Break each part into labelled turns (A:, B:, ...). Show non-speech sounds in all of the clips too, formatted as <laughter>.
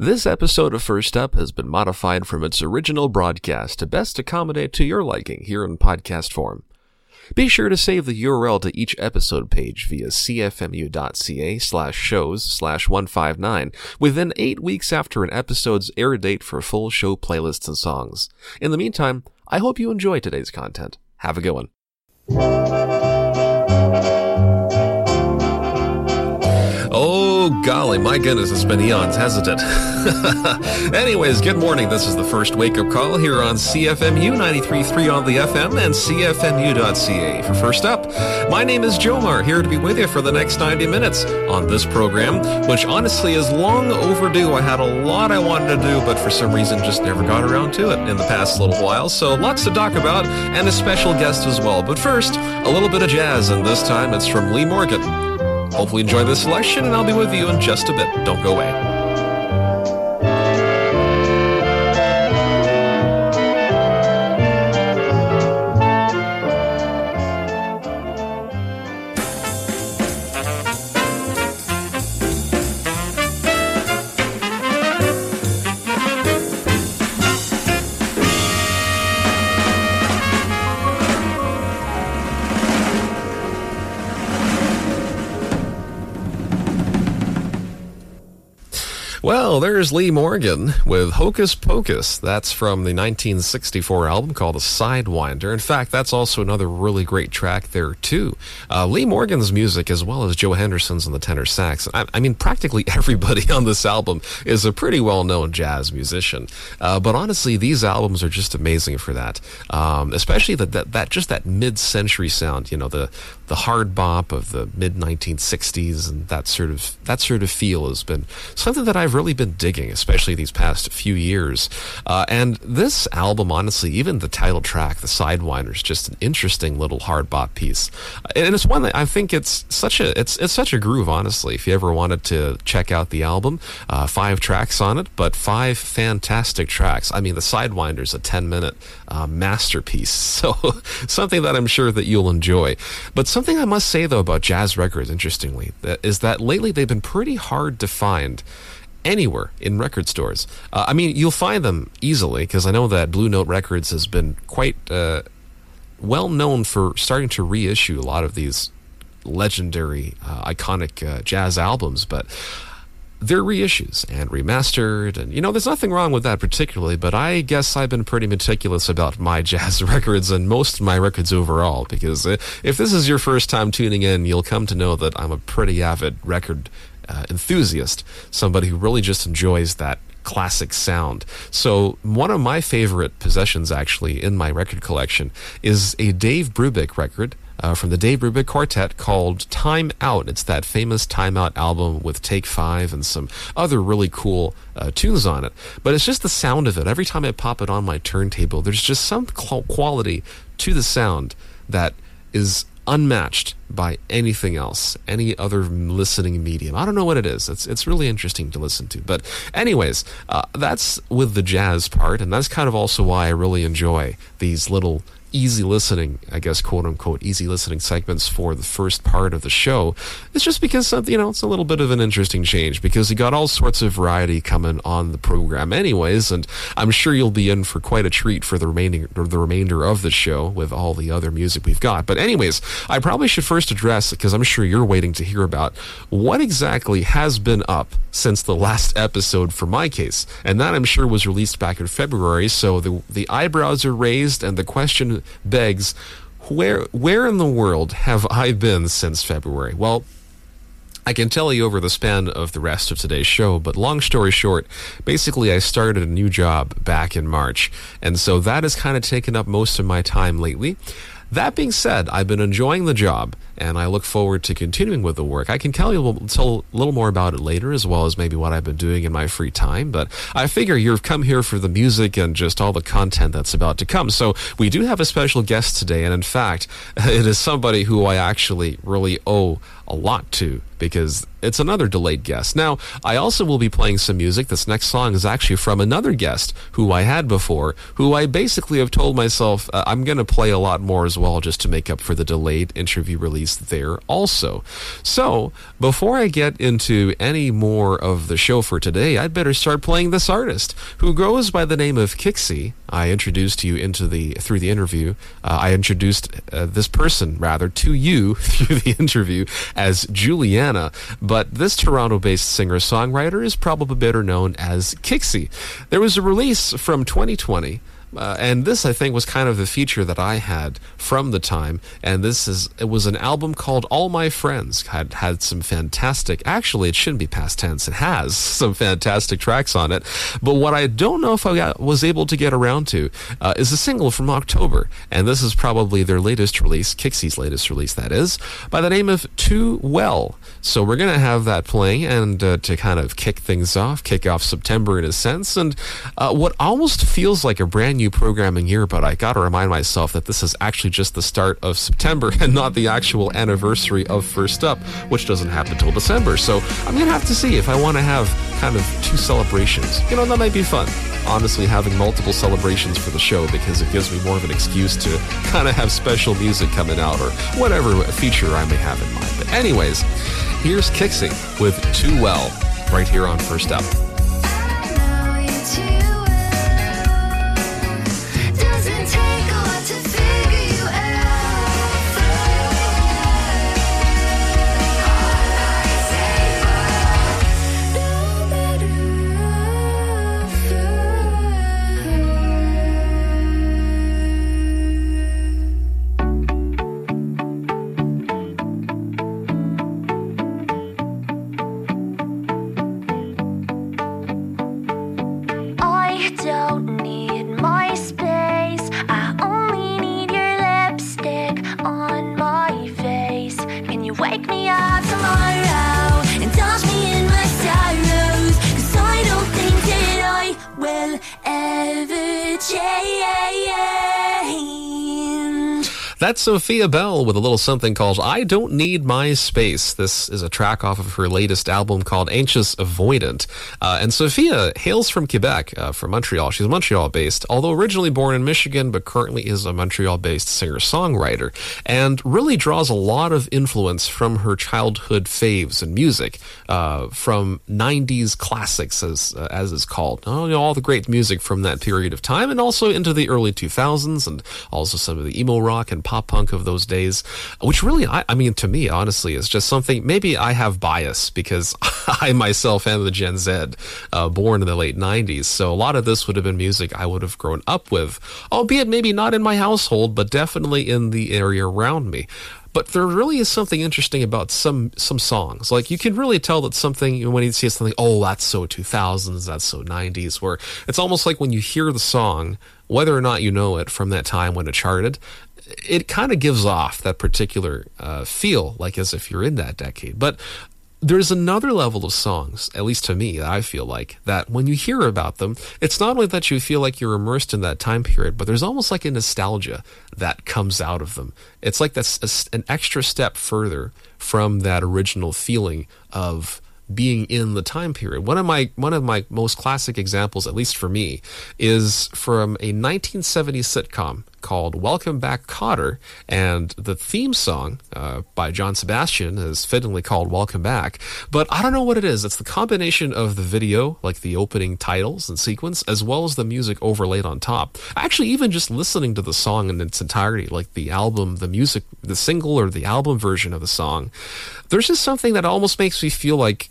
A: This episode of First Up has been modified from its original broadcast to best accommodate to your liking here in podcast form. Be sure to save the URL to each episode page via cfmu.ca slash shows slash 159 within eight weeks after an episode's air date for full show playlists and songs. In the meantime, I hope you enjoy today's content. Have a good one. Oh, golly, my goodness, it's been eons, hasn't it? <laughs> Anyways, good morning. This is the first wake up call here on CFMU 93.3 on the FM and CFMU.ca. For first up, my name is Jomar, here to be with you for the next 90 minutes on this program, which honestly is long overdue. I had a lot I wanted to do, but for some reason just never got around to it in the past little while. So lots to talk about and a special guest as well. But first, a little bit of jazz, and this time it's from Lee Morgan. Hopefully, enjoy this selection, and I'll be with you in just a bit. Don't go away. Well, there's Lee Morgan with Hocus Pocus. That's from the 1964 album called The Sidewinder. In fact, that's also another really great track there, too. Uh, Lee Morgan's music, as well as Joe Henderson's on the tenor sax. I, I, mean, practically <laughs> everybody on this album is a pretty well known jazz musician. Uh, but honestly, these albums are just amazing for that. Um, especially that, that, that just that mid century sound, you know, the, the hard bop of the mid 1960s and that sort of that sort of feel has been something that I've really been digging, especially these past few years. Uh, and this album, honestly, even the title track, the Sidewinder, is just an interesting little hard bop piece, and it's one that I think it's such a it's it's such a groove. Honestly, if you ever wanted to check out the album, uh, five tracks on it, but five fantastic tracks. I mean, the Sidewinder is a ten minute uh, masterpiece, <laughs> so something that I'm sure that you'll enjoy. But some Something I must say though about jazz records, interestingly, is that lately they've been pretty hard to find anywhere in record stores. Uh, I mean, you'll find them easily because I know that Blue Note Records has been quite uh, well known for starting to reissue a lot of these legendary, uh, iconic uh, jazz albums, but they're reissues and remastered and you know there's nothing wrong with that particularly but i guess i've been pretty meticulous about my <laughs> jazz records and most of my records overall because uh, if this is your first time tuning in you'll come to know that i'm a pretty avid record uh, enthusiast somebody who really just enjoys that classic sound. So, one of my favorite possessions actually in my record collection is a Dave Brubeck record uh, from the Dave Brubeck Quartet called Time Out. It's that famous Time Out album with Take Five and some other really cool uh, tunes on it. But it's just the sound of it. Every time I pop it on my turntable, there's just some quality to the sound that is unmatched by anything else, any other listening medium. I don't know what it is. It's it's really interesting to listen to. But anyways, uh, that's with the jazz part, and that's kind of also why I really enjoy these little easy listening, I guess, quote unquote, easy listening segments for the first part of the show. It's just because, you know, it's a little bit of an interesting change because you got all sorts of variety coming on the program anyways, and I'm sure you'll be in for quite a treat for the remaining, the remainder of the show with all the other music we've got. But anyways, I probably should first address, because I'm sure you're waiting to hear about what exactly has been up since the last episode for my case. And that I'm sure was released back in February, so the, the eyebrows are raised and the question begs, where where in the world have I been since February? Well, I can tell you over the span of the rest of today's show, but long story short, basically I started a new job back in March, and so that has kind of taken up most of my time lately. That being said, I've been enjoying the job and I look forward to continuing with the work. I can tell you a little, a little more about it later, as well as maybe what I've been doing in my free time. But I figure you've come here for the music and just all the content that's about to come. So we do have a special guest today, and in fact, <laughs> it is somebody who I actually really owe a lot to because it's another delayed guest. Now, I also will be playing some music. This next song is actually from another guest who I had before, who I basically have told myself uh, I'm going to play a lot more as well just to make up for the delayed interview release there also. So, before I get into any more of the show for today, I'd better start playing this artist who goes by the name of Kixie. I introduced you into the through the interview. Uh, I introduced uh, this person rather to you <laughs> through the interview as Juliana, but this Toronto-based singer-songwriter is probably better known as Kixie. There was a release from 2020 uh, and this, I think, was kind of the feature that I had from the time. And this is it was an album called All My Friends. had had some fantastic. Actually, it shouldn't be past tense. It has <laughs> some fantastic tracks on it. But what I don't know if I got, was able to get around to uh, is a single from October, and this is probably their latest release, Kixie's latest release, that is, by the name of Too Well. So we're gonna have that playing, and uh, to kind of kick things off, kick off September in a sense, and uh, what almost feels like a brand new programming year, but I got to remind myself that this is actually just the start of September <laughs> and not the actual anniversary of First Up, which doesn't happen until December. So I'm going to have to see if I want to have kind of two celebrations. You know, that might be fun. Honestly, having multiple celebrations for the show because it gives me more of an excuse to <laughs> kind of have special music coming out or whatever feature I may have in mind. But, anyways, here's Kixie with Too Well right here on First Up. That's Sophia Bel with a little something called I Don't Need My Space. This is a track off of her latest album called Anxious Avoidant. Uh, and Sophia hails from Quebec, uh, from Montreal. She's Montreal based, although originally born in Michigan, but currently is a Montreal based singer songwriter, and really draws a lot of influence from her childhood faves and music, uh, from 90s classics, as, uh, as is called. Oh, you know, all the great music from that period of time, and also into the early 2000s, and also some of the emo rock and pop pop punk of those days, which really, I, I mean, to me, honestly, is just something. Maybe I have bias because <laughs> I myself am the Gen Z, uh, born in the late '90s. So a lot of this would have been music I would have grown up with, albeit maybe not in my household, but definitely in the area around me but there really is something interesting about some some songs. Like you can really tell that something when you see something, oh, that's so 2000s, that's so 90s, where it's almost like when you hear the song, whether or not you know it from that time when it charted, it kind of gives off that particular uh, feel, like as if you're in that decade. But there's another level of songs, at least to me, I feel like, that when you hear about them, it's not only that you feel like you're immersed in that time period, but there's almost like a nostalgia that comes out of them. It's like that's a, an extra step further from that original feeling of being in the time period. One of my one of my most classic examples, at least for me, is from a 1970s sitcom called Welcome Back Kotter. and the theme song uh, by John Sebastian is fittingly called Welcome Back. But I don't know what it is. It's the combination of the video, like the opening titles and sequence, as well as the music overlaid on top. Actually, even just listening to the song in its entirety, like the album, the music, the single or the album version of the song, there's just something that almost makes me feel like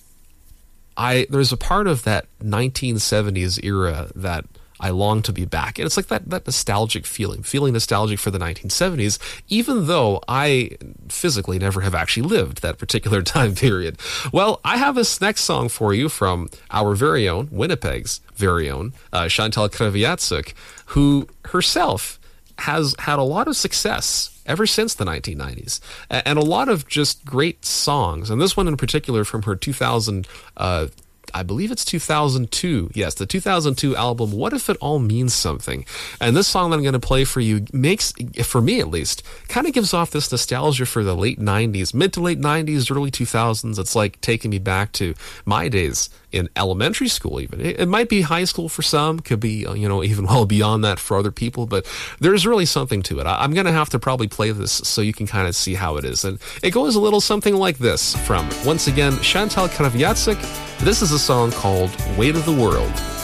A: I there's a part of that 1970s era that I long to be back. And it's like that, that nostalgic feeling, feeling nostalgic for the 1970s, even though I physically never have actually lived that particular <laughs> time period. Well, I have this next song for you from our very own, Winnipeg's very own, uh, Chantal Kreviazuk, who herself has had a lot of success ever since the 1990s, and a lot of just great songs. And this one in particular from her 2000. Uh, I believe it's 2002. Yes, the 2002 album, What If It All Means Something? And this song that I'm going to play for you makes, for me at least, kind of gives off this nostalgia for the late 90s, mid to late 90s, early 2000s. It's like taking me back to my days in elementary school even it, might be high school for some could be uh, you know <laughs> even well beyond that for other people but there's really something to it I, am gonna have to probably play this so you can kind of see how it is and it goes a little something like this from once again chantal Kreviazuk this is a song called weight of the world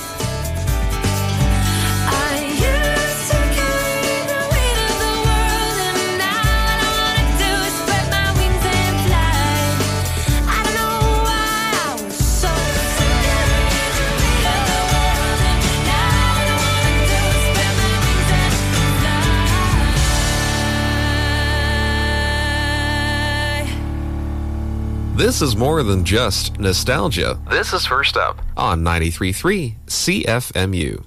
A: This is more than just nostalgia. This is First Up on 93.3 CFMU.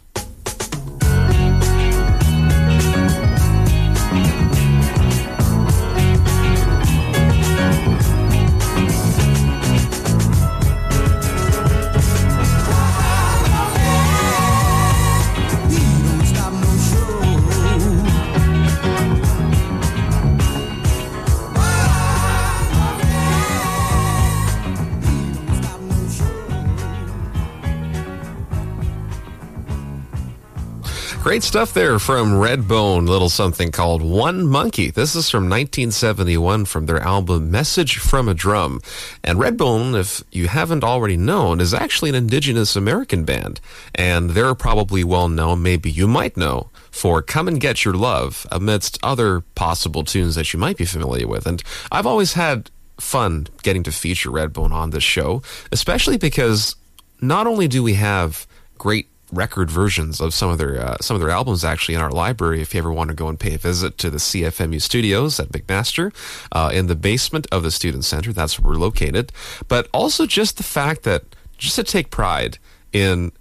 A: Great stuff there from Redbone, little something called One Monkey. This is from 1971 from their album Message from a Drum. And Redbone, if you haven't already known, is actually an indigenous American band. And they're probably well known, maybe you might know, for Come and Get Your Love, amidst other possible tunes that you might be familiar with. And I've always had fun getting to feature Redbone on this show, especially because not only do we have great record versions of some of their uh, some of their albums actually in our library. If you ever want to go and pay a visit to the CFMU studios at McMaster uh, in the basement of the Student Center, that's where we're located. But also just the fact that just to take pride in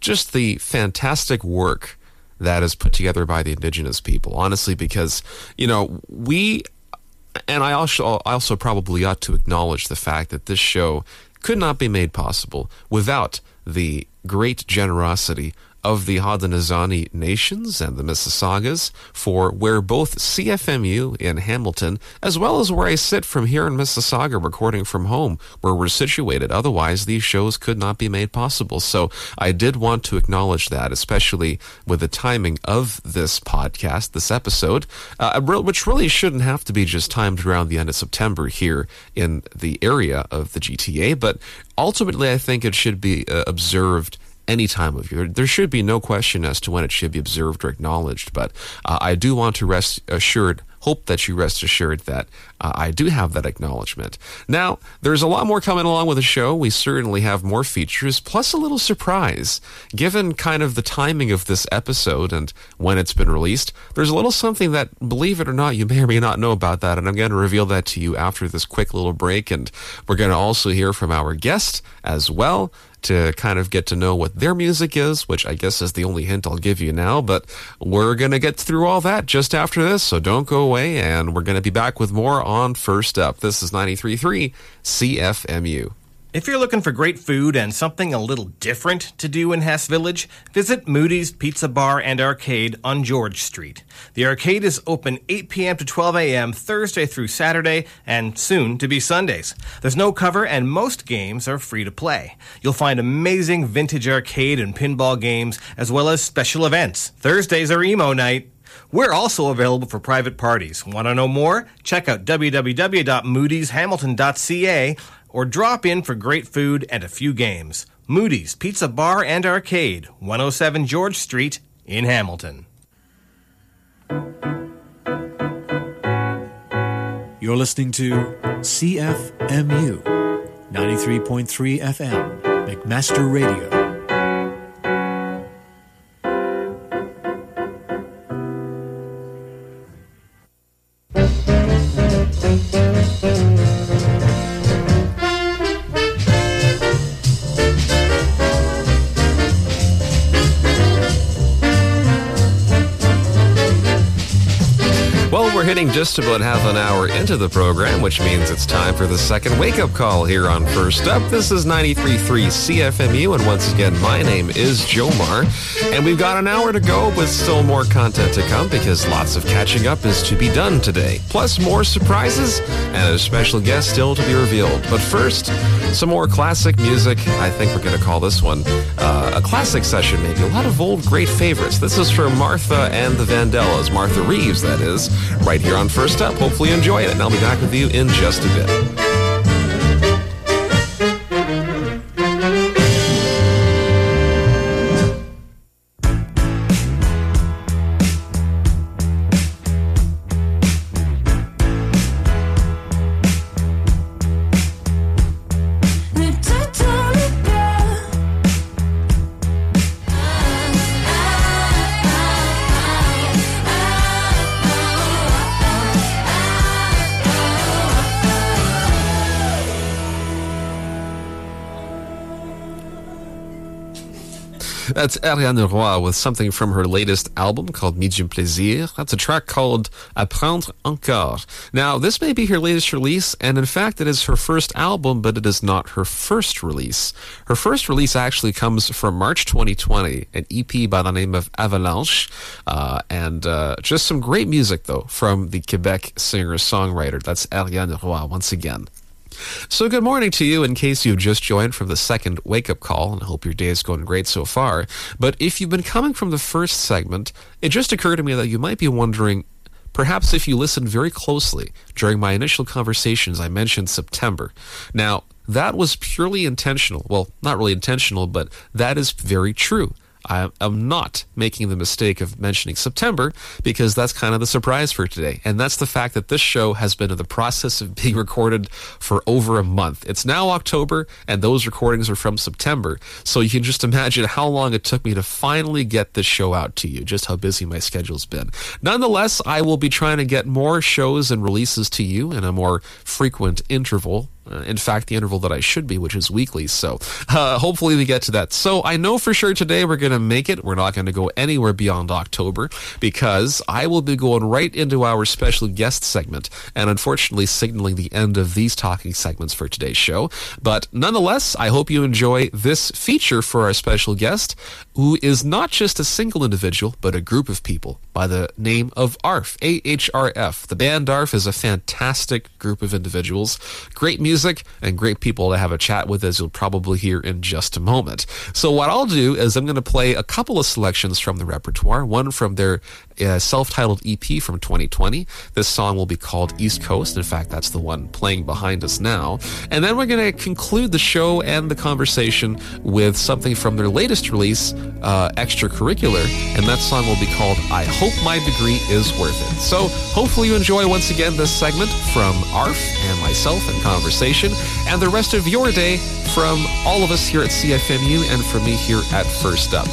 A: just the fantastic work that is put together by the indigenous people. Honestly, because you know we. And I also, I also probably ought to acknowledge the fact that this show could not be made possible without the great generosity of the Haudenosaunee nations and the Mississaugas for where both CFMU in Hamilton, as well as where I sit from here in Mississauga recording from home, where we're situated. Otherwise, these shows could not be made possible. So I did want to acknowledge that, especially with the timing of this podcast, this episode, uh, which really shouldn't have to be just timed around the end of September here in the area of the GTA, but ultimately I think it should be uh, observed any time of year. There should be no question as to when it should be observed or acknowledged, but uh, I do want to rest assured, hope that you rest assured that uh, I do have that acknowledgement. Now, there's a lot more coming along with the show. We certainly have more features, plus a little surprise. Given kind of the timing of this episode and when it's been released, there's a little something that, believe it or not, you may or may not know about that, and I'm going to reveal that to you after this quick little break, and we're going to also hear from our guest as well to kind of get to know what their music is, which I guess is the only hint I'll give you now. But we're going to get through all that just after this, so don't go away. And we're going to be back with more on First Up. This is 93.3 CFMU.
B: If you're looking for great food and something a little different to do in Hess Village, visit Moody's Pizza Bar and Arcade on George Street. The arcade is open 8 p.m. to 12 a.m. Thursday through Saturday and soon to be Sundays. There's no cover and most games are free to play. You'll find amazing vintage arcade and pinball games as well as special events. Thursdays are emo night. We're also available for private parties. Want to know more? Check out www.moodyshamilton.ca or drop in for great food and a few games. Moody's Pizza Bar and Arcade, 107 George Street in Hamilton.
C: You're listening to CFMU 93.3 FM, McMaster Radio.
A: We're hitting just about half an hour into the program, which means it's time for the second wake up call here on First Up. This is 93.3 CFMU, and once again, my name is Jomar. And we've got an hour to go with still more content to come because lots of catching up is to be done today. Plus, more surprises and a special guest still to be revealed. But first, some more classic music. I think we're going to call this one uh, a classic session, maybe. A lot of old great favorites. This is from Martha and the Vandellas, Martha Reeves, that is, right here on First Up. Hopefully you enjoy it, and I'll be back with you in just a bit. That's Ariane Roy with something from her latest album called Medium Plaisir. That's a track called Apprendre Encore. Now, this may be her latest release, and in fact, it is her first album, but it is not her first release. Her first release actually comes from March 2020, an EP by the name of Avalanche, uh, and uh, just some great music, though, from the Quebec singer-songwriter. That's Ariane Roy once again. So, good morning to you in case you've just joined from the second wake up call, and I hope your day is going great so far. But if you've been coming from the first segment, it just occurred to me that you might be wondering perhaps if you listened very closely during my initial conversations, I mentioned September. Now, that was purely intentional. Well, not really intentional, but that is very true. I am not making the mistake of mentioning September because that's kind of the surprise for today. And that's the fact that this show has been in the process of being <laughs> recorded for over a month. It's now October and those recordings are from September. So you can just imagine how long it took me to finally get this show out to you, just how busy my schedule's been. Nonetheless, I will be trying to get more shows and releases to you in a more frequent interval uh, in fact, the interval that I should be, which is weekly. So uh, hopefully we get to that. So I know for sure today we're going to make it. We're not going to go anywhere beyond October because I will be going right into our special guest segment and unfortunately signaling the end of these talking segments for today's show. But nonetheless, I hope you enjoy this feature for our special guest who is not just a single individual, but a group of people by the name of AHRF, A-H-R-F. The band AHRF is a fantastic group of individuals. Great music music and great people to have a chat with, as you'll probably hear in just a moment. So, what I'll do is I'm going to play a couple of selections from the repertoire, one from their uh, self titled EP from 2020. This song will be called East Coast. In fact, that's the one playing behind us now. And then we're going to conclude the show and the conversation with something from their latest release, uh, Extracurricular. And that song will be called I Hope My Degree Is Worth It. So, hopefully, you enjoy once again this segment from AHRF and myself and conversation and the rest of your day from all of us here at CFMU and from me here at First Up.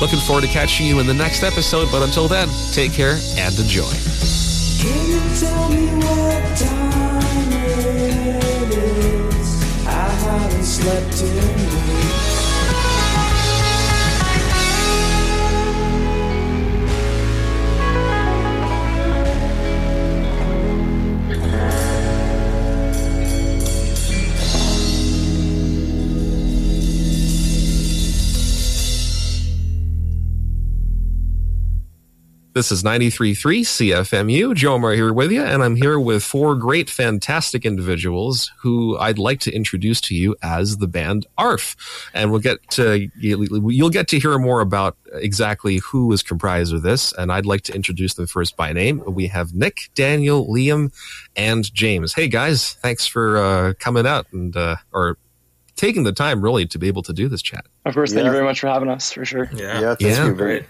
A: Looking forward to catching you in the next episode, but until then, take care and enjoy. Can you This is 93.3 CFMU. Jomar here with you, and I'm here with four great, fantastic individuals who I'd like to introduce to you as the band AHRF. And we'll get to, you'll get to hear more about exactly who is comprised of this, and I'd like to introduce them first by name. We have Nick, Daniel, Liam, and James. Hey guys, thanks for uh, coming out and, uh, or taking the time really to be able to do this chat.
D: Of course, thank yeah. you very much for having us, for sure.
E: Yeah, yeah, thank yeah. great.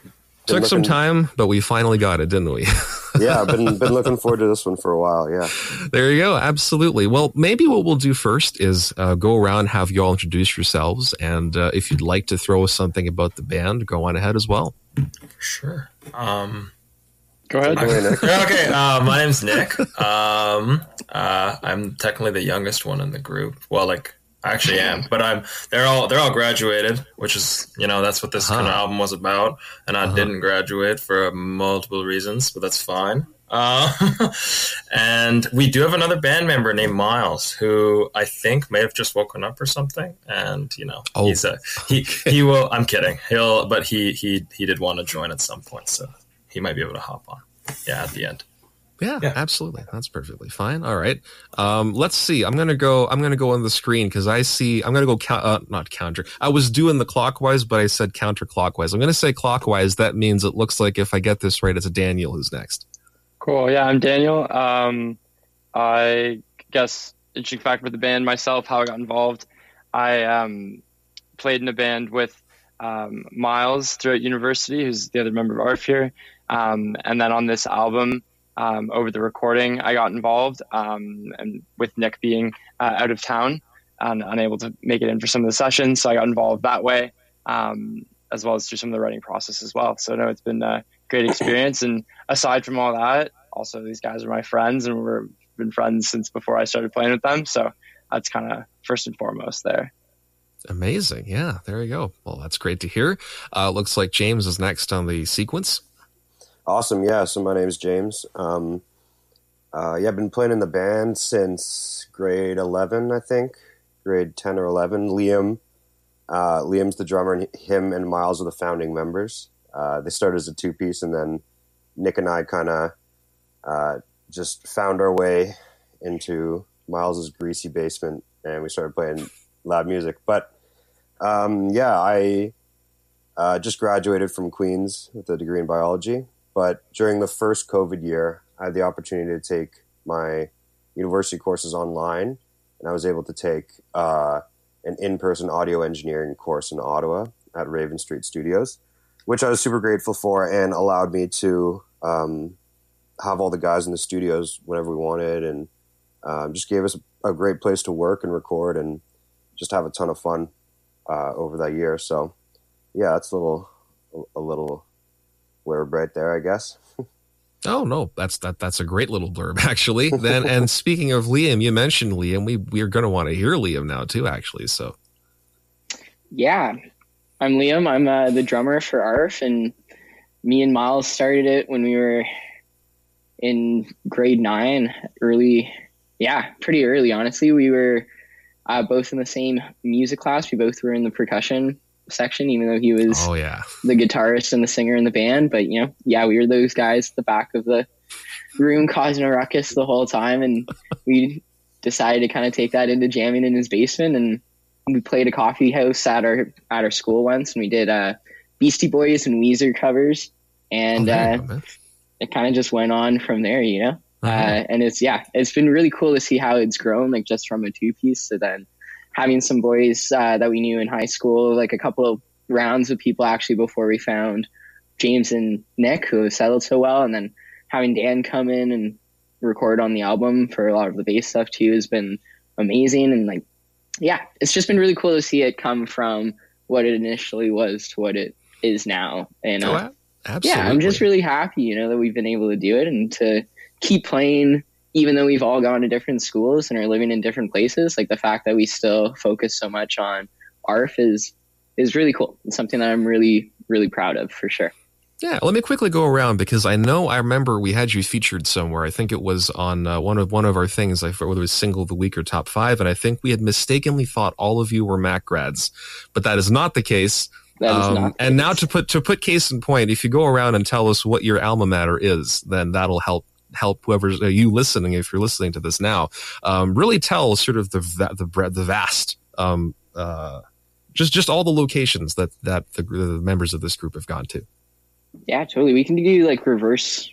A: Took looking, some time, but we finally got it, didn't we? <laughs>
E: yeah, I've been <laughs> been looking forward to this one for a while. Yeah.
A: There you go. Absolutely. Well, maybe what we'll do first is uh, go around, have you all introduce yourselves, and uh, if you'd like to throw us something about the band, go on ahead as well.
F: Sure. Um,
D: Go ahead. <laughs>
F: okay, uh, my name's Nick. Um, uh, I'm technically the youngest one in the group. Well, like I actually am, but I'm. They're all they're all graduated, which is you know that's what this uh-huh. kind of album was about. And I uh-huh. didn't graduate for multiple reasons, but that's fine. Um, <laughs> and we do have another band member named Miles, who I think may have just woken up or something. And you know,
A: Oh.
F: he's a he he will. I'm kidding. He'll, but he he he did want to join at some point, so he might be able to hop on. Yeah, at the end.
A: Yeah,
F: Yeah.
A: absolutely. That's perfectly fine. All right. Um, let's see. I'm gonna go. I'm gonna go on the screen because I see. I'm gonna go. Count, uh, not counter. I was doing the clockwise, but I said counterclockwise. I'm gonna say clockwise. That means it looks like if I get this right, it's Daniel who's next.
D: Cool. Yeah, I'm Daniel. Um, I guess interesting fact about the band myself, how I got involved. I um, played in a band with um, Miles throughout university, who's the other member of AHRF here. Um, and then on this album, um, over the recording, I got involved. Um, and with Nick being uh, out of town and unable to make it in for some of the sessions, so I got involved that way, um, as well as through some of the writing process as well. So no, it's been a great experience. And aside from all that, also these guys are my friends, and we've been friends since before I started playing with them. So that's kind of first and foremost there.
A: Amazing. Yeah, there you go. Well, that's great to hear. Uh, looks like James is next on the sequence.
E: Awesome. Yeah. So my name is James. Um, uh, yeah, I've been playing in the band since grade 11, I think, grade 10 or 11. Liam, uh, Liam's the drummer, and him and Miles are the founding members. Uh, they started as a two piece, and then Nick and I kind of uh, just found our way into Miles's greasy basement, and we started playing loud music. But um, yeah, I uh, just graduated from Queens with a degree in biology. But during the first COVID year, I had the opportunity to take my university courses online, and I was able to take uh, an in-person audio engineering course in Ottawa at Raven Street Studios, which I was super grateful for, and allowed me to um, have all the guys in the studios whenever we wanted, and um, just gave us a great place to work and record, and just have a ton of fun uh, over that year. So, yeah, that's a little a little blurb right there, I guess.
A: Oh no, that's that that's a great little blurb <laughs> actually. Then and speaking of Liam, you mentioned Liam. We we're going to want to hear Liam now too actually. So
G: Yeah, I'm Liam. I'm uh, the drummer for AHRF, and me and Miles started it when we were in grade nine, early. Yeah, pretty early, honestly. We were uh, both in the same music class. We both were in the percussion section, even though he was
A: oh yeah.
G: the guitarist and the singer in the band. But you know, yeah, we were those guys at the back of the room causing a ruckus the whole time, and we decided to kind of take that into jamming in his basement. And we played a coffee house at our at our school once, and we did uh, Beastie Boys and Weezer covers, and
A: Oh,
G: uh, it kind of just went on from there, you know. Uh, and it's yeah, it's been really cool to see how it's grown, like just from a two piece to then having some boys uh, that we knew in high school, like a couple of rounds of people actually before we found James and Nick, who have settled so well, and then having Dan come in and record on the album for a lot of the bass stuff too has been amazing. And like, yeah, it's just been really cool to see it come from what it initially was to what it is now. And
A: Oh,
G: uh,
A: absolutely.
G: yeah, I'm just really happy, you know, that we've been able to do it and to keep playing, even though we've all gone to different schools and are living in different places. Like the fact that we still focus so much on AHRF is is really cool. It's something that I'm really really proud of for sure.
A: Yeah, let me quickly go around because I know I remember we had you featured somewhere. I think it was on uh, one of one of our things, I forget whether it was single of the week or top five, and I think we had mistakenly thought all of you were Mac grads, but that is not the case.
G: That is
A: Um,
G: not.
A: and now to put to put case in point, if you go around and tell us what your alma mater is, then that'll help help whoever's uh, you listening if you're listening to this now um, really tell sort of the va- the bre- the vast um, uh, just just all the locations that that the, the members of this group have gone to.
G: yeah, totally. We can do like reverse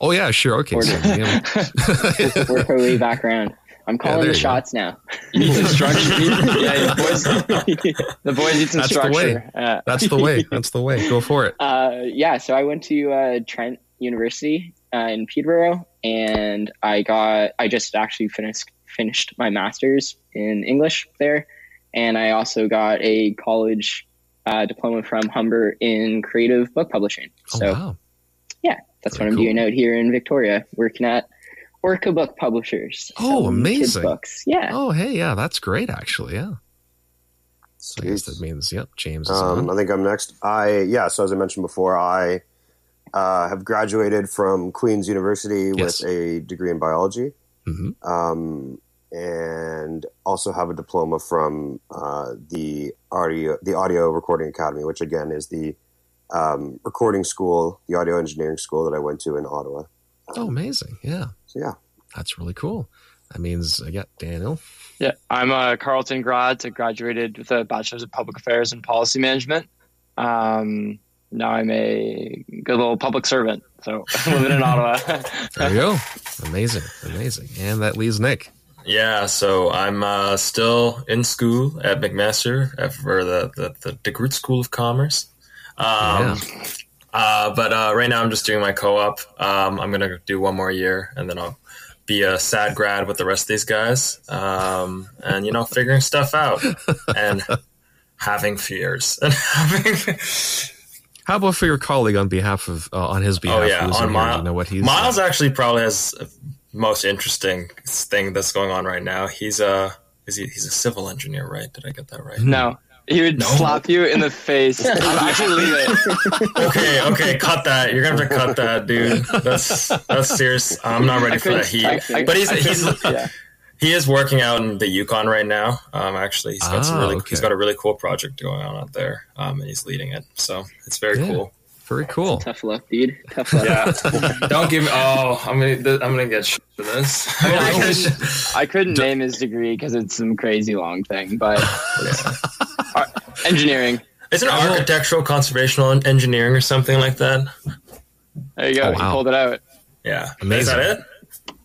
A: Oh yeah, sure, okay. So,
G: Order.
A: yeah. <laughs>
G: work our way back around. I'm calling
A: there
G: the
A: you go.
G: shots now.
D: You need some structure. <laughs> yeah, the boys, the boys <laughs> need some
A: That's the way.
D: structure. Uh,
A: That's the way. That's the way. Go for it.
G: Uh, yeah, so I went to uh, Trent University uh, in Peterborough, and I got I just actually finished finished my master's in English there, and I also got a college uh, diploma from Humber in creative book publishing.
A: Oh
G: So
A: wow.
G: that's
A: very
G: what I'm
A: cool.
G: doing out here in Victoria, working at Orca Book Publishers.
A: Oh, amazing.
G: books. Yeah.
A: Oh hey, yeah, that's great actually. Yeah. So I guess that means yep, James is
E: Um,
A: on.
E: I think I'm next. I yeah. So as I mentioned before, I uh, have graduated from Queen's University
A: Yes.
E: with a degree in biology,
A: hmm
E: um, and also have a diploma from uh, the audio the Audio Recording Academy, which again is the um, recording school, the audio engineering school that I went to in Ottawa.
A: Oh, amazing. Yeah.
E: So yeah,
A: That's really cool. That means I got Daniel.
D: Yeah, I'm a Carleton grad. I graduated with a bachelor's of public affairs and policy management. Um, now I'm a good little public servant. So <laughs> living in Ottawa. <laughs>
A: There you go. Amazing. Amazing. And that leaves Nick.
F: Yeah, so I'm uh, still in school at McMaster for the, the, the DeGroote School of Commerce. Um, uh, but uh, right now I'm just doing my co-op. Um, I'm gonna do one more year, and then I'll be a sad grad with the rest of these guys, um, and you know, figuring stuff out <laughs> and having fears. And having,
A: How about for your colleague on behalf of uh, on his behalf?
F: oh yeah, on? Miles.
A: you know what he's
F: Miles actually probably has the most interesting thing that's going on right now. He's a is he, he's a civil engineer, right? Did I get that right?
D: no, he would
F: No.
D: slap you in the face. <laughs> Actually, leave it.
F: okay, okay, cut that. You're gonna have to cut that, dude. That's that's serious. I'm not ready
D: I
F: for that
D: couldn't-
F: heat.
D: I- I-
F: but he's
D: I
F: he's
D: yeah.
F: He is working out in the Yukon right now. Um, actually, he's got some
A: Ah,
F: really
A: okay.
F: he's got a really cool project going on out there. Um, and he's leading it, so it's very
A: Yeah.
F: cool.
A: very cool.
G: Tough luck, dude. Tough luck.
F: Yeah, don't give me. Oh, I'm gonna th- I'm gonna get shit for this. I'm gonna
D: Well,
F: get <laughs> shit.
D: I couldn't name his degree because it's some crazy long thing, but <laughs> Ar- engineering.
F: Isn't it architectural conservational engineering or something like that?
D: There you go.
A: Oh,
D: He
A: wow.
D: pulled it out.
F: Yeah,
A: Amazing.
F: Is that it?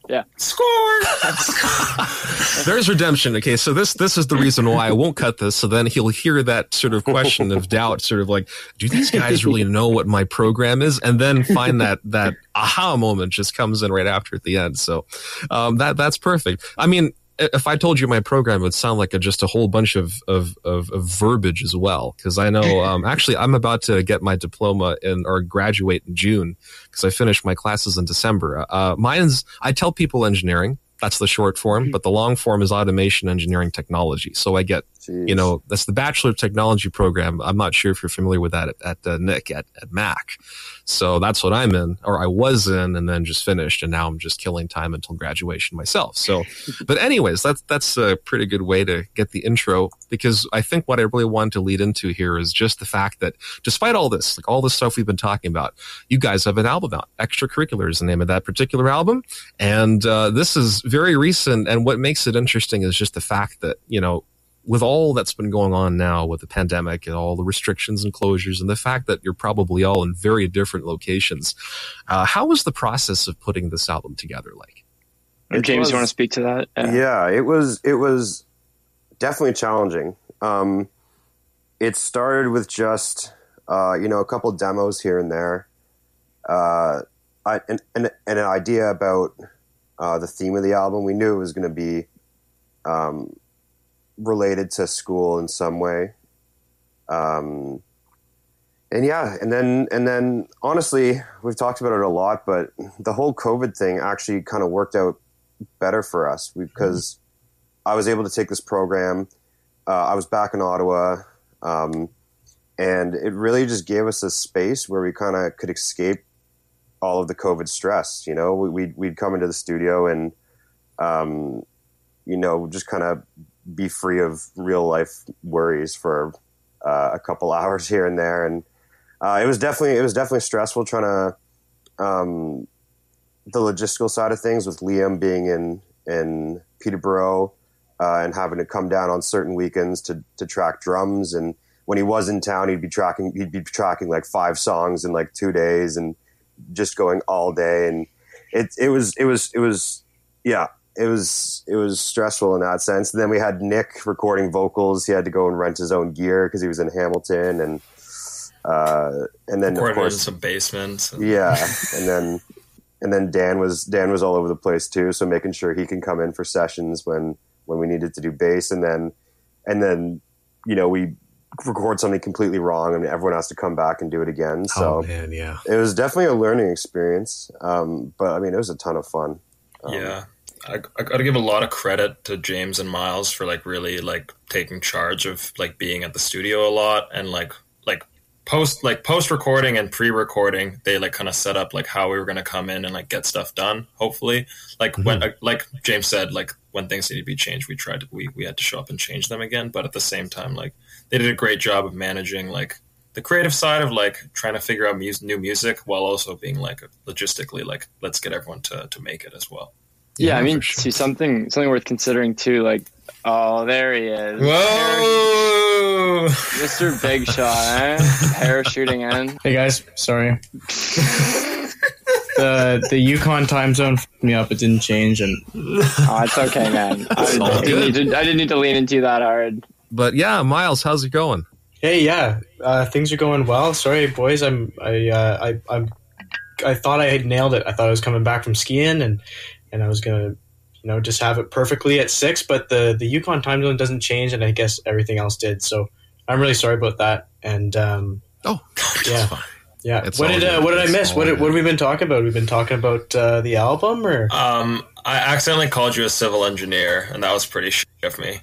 D: Yeah.
F: Score. <laughs>
A: There's redemption. Okay, so this this is the reason why I won't cut this. So then he'll hear that sort of question of <laughs> doubt, sort of like, do these guys really know what my program is? And then find that that aha moment just comes in right after at the end. So um, that that's perfect. I mean. If I told you my program, it would sound like a, just a whole bunch of of, of, of verbiage as well. Because I know, <laughs> um, actually, I'm about to get my diploma in or graduate in June because I finished my classes in December. Uh, mine's I tell people engineering. That's the short form, but the long form is automation engineering technology. So I get,
E: Jeez.
A: you know, that's the Bachelor of Technology program. I'm not sure if you're familiar with that at, at uh, Nick at, at Mac. So that's what I'm in, or I was in, and then just finished, and now I'm just killing time until graduation myself. So, <laughs> but anyways, that's that's a pretty good way to get the intro because I think what I really wanted to lead into here is just the fact that despite all this, like all the stuff we've been talking about, you guys have an album out. Extracurricular is the name of that particular album, and uh, this is very recent. And what makes it interesting is just the fact that you know with all that's been going on now with the pandemic and all the restrictions and closures and the fact that you're probably all in very different locations, uh, how was the process of putting this album together like?
E: It
D: James,
E: was-
D: you want to speak to that?
E: yeah it was it was definitely challenging um it started with just uh you know a couple demos here and there uh I, and, and, and an idea about uh the theme of the album we knew it was going to be um related to school in some way um and yeah and then and then honestly we've talked about it a lot but the whole covid thing actually kind of worked out better for us because I was able to take this program. Uh, I was back in Ottawa, um, and it really just gave us a space where we kind of could escape all of the COVID stress. You know, we, we'd we'd come into the studio and, um, you know, just kind of be free of real life worries for uh, a couple <laughs> hours here and there, and uh, it was definitely it was definitely stressful trying to. Um, the logistical side of things with Liam being in in Peterborough uh, and having to come down on certain weekends to to track drums and when he was in town he'd be tracking he'd be tracking like five songs in like two days and just going all day and it it was it was it was yeah it was it was stressful in that sense and then we had Nick recording vocals he had to go and rent his own gear because he was in Hamilton and uh, and then of
F: Recorded in
E: course
F: some basements. and-
E: yeah, <laughs> and then and then Dan was Dan was all over the place too, so making sure he can come in for sessions when when we needed to do bass, and then and then you know we record something completely wrong, and everyone has to come back and do it again. So
A: oh man, yeah.
E: it was definitely a learning experience, um, but I mean it was a ton of fun. Um,
F: yeah. I, I got to give a lot of credit to James and Miles for like really like taking charge of like being at the studio a lot and like like post like post recording and pre recording, they like kind of set up like how we were gonna come in and like get stuff done. Hopefully, like mm-hmm. when uh, like James said, like when things need to be changed, we tried to we we had to show up and change them again. But at the same time, like they did a great job of managing like the creative side of like trying to figure out mu- new music while also being like logistically like let's get everyone to to make it as well.
D: Yeah, yeah I mean, sure. see something something worth considering too. Like, oh, there he is.
F: Whoa,
D: Mr. Big Shot, eh? parachuting in. <laughs>
H: Hey guys, sorry. <laughs> the the Yukon time zone fed me up. It didn't change, and
D: oh, it's okay, man. <laughs> I, I, didn't to, I, didn't need to lean into that hard.
A: But yeah, Miles, how's it going?
H: Hey, yeah, uh, things are going well. Sorry, boys, I'm I uh, I I'm I thought I had nailed it. I thought I was coming back from skiing and and I was gonna you know just have it perfectly at six, but the the Yukon time zone doesn't change, and I guess everything else did. So I'm really sorry about that. And um,
A: oh,
H: yeah. Yeah. It's what did uh, what did I miss? What, what have we been talking about? We've been talking about uh, the album, or
F: um, I accidentally called you a civil engineer, and that was pretty shit of me.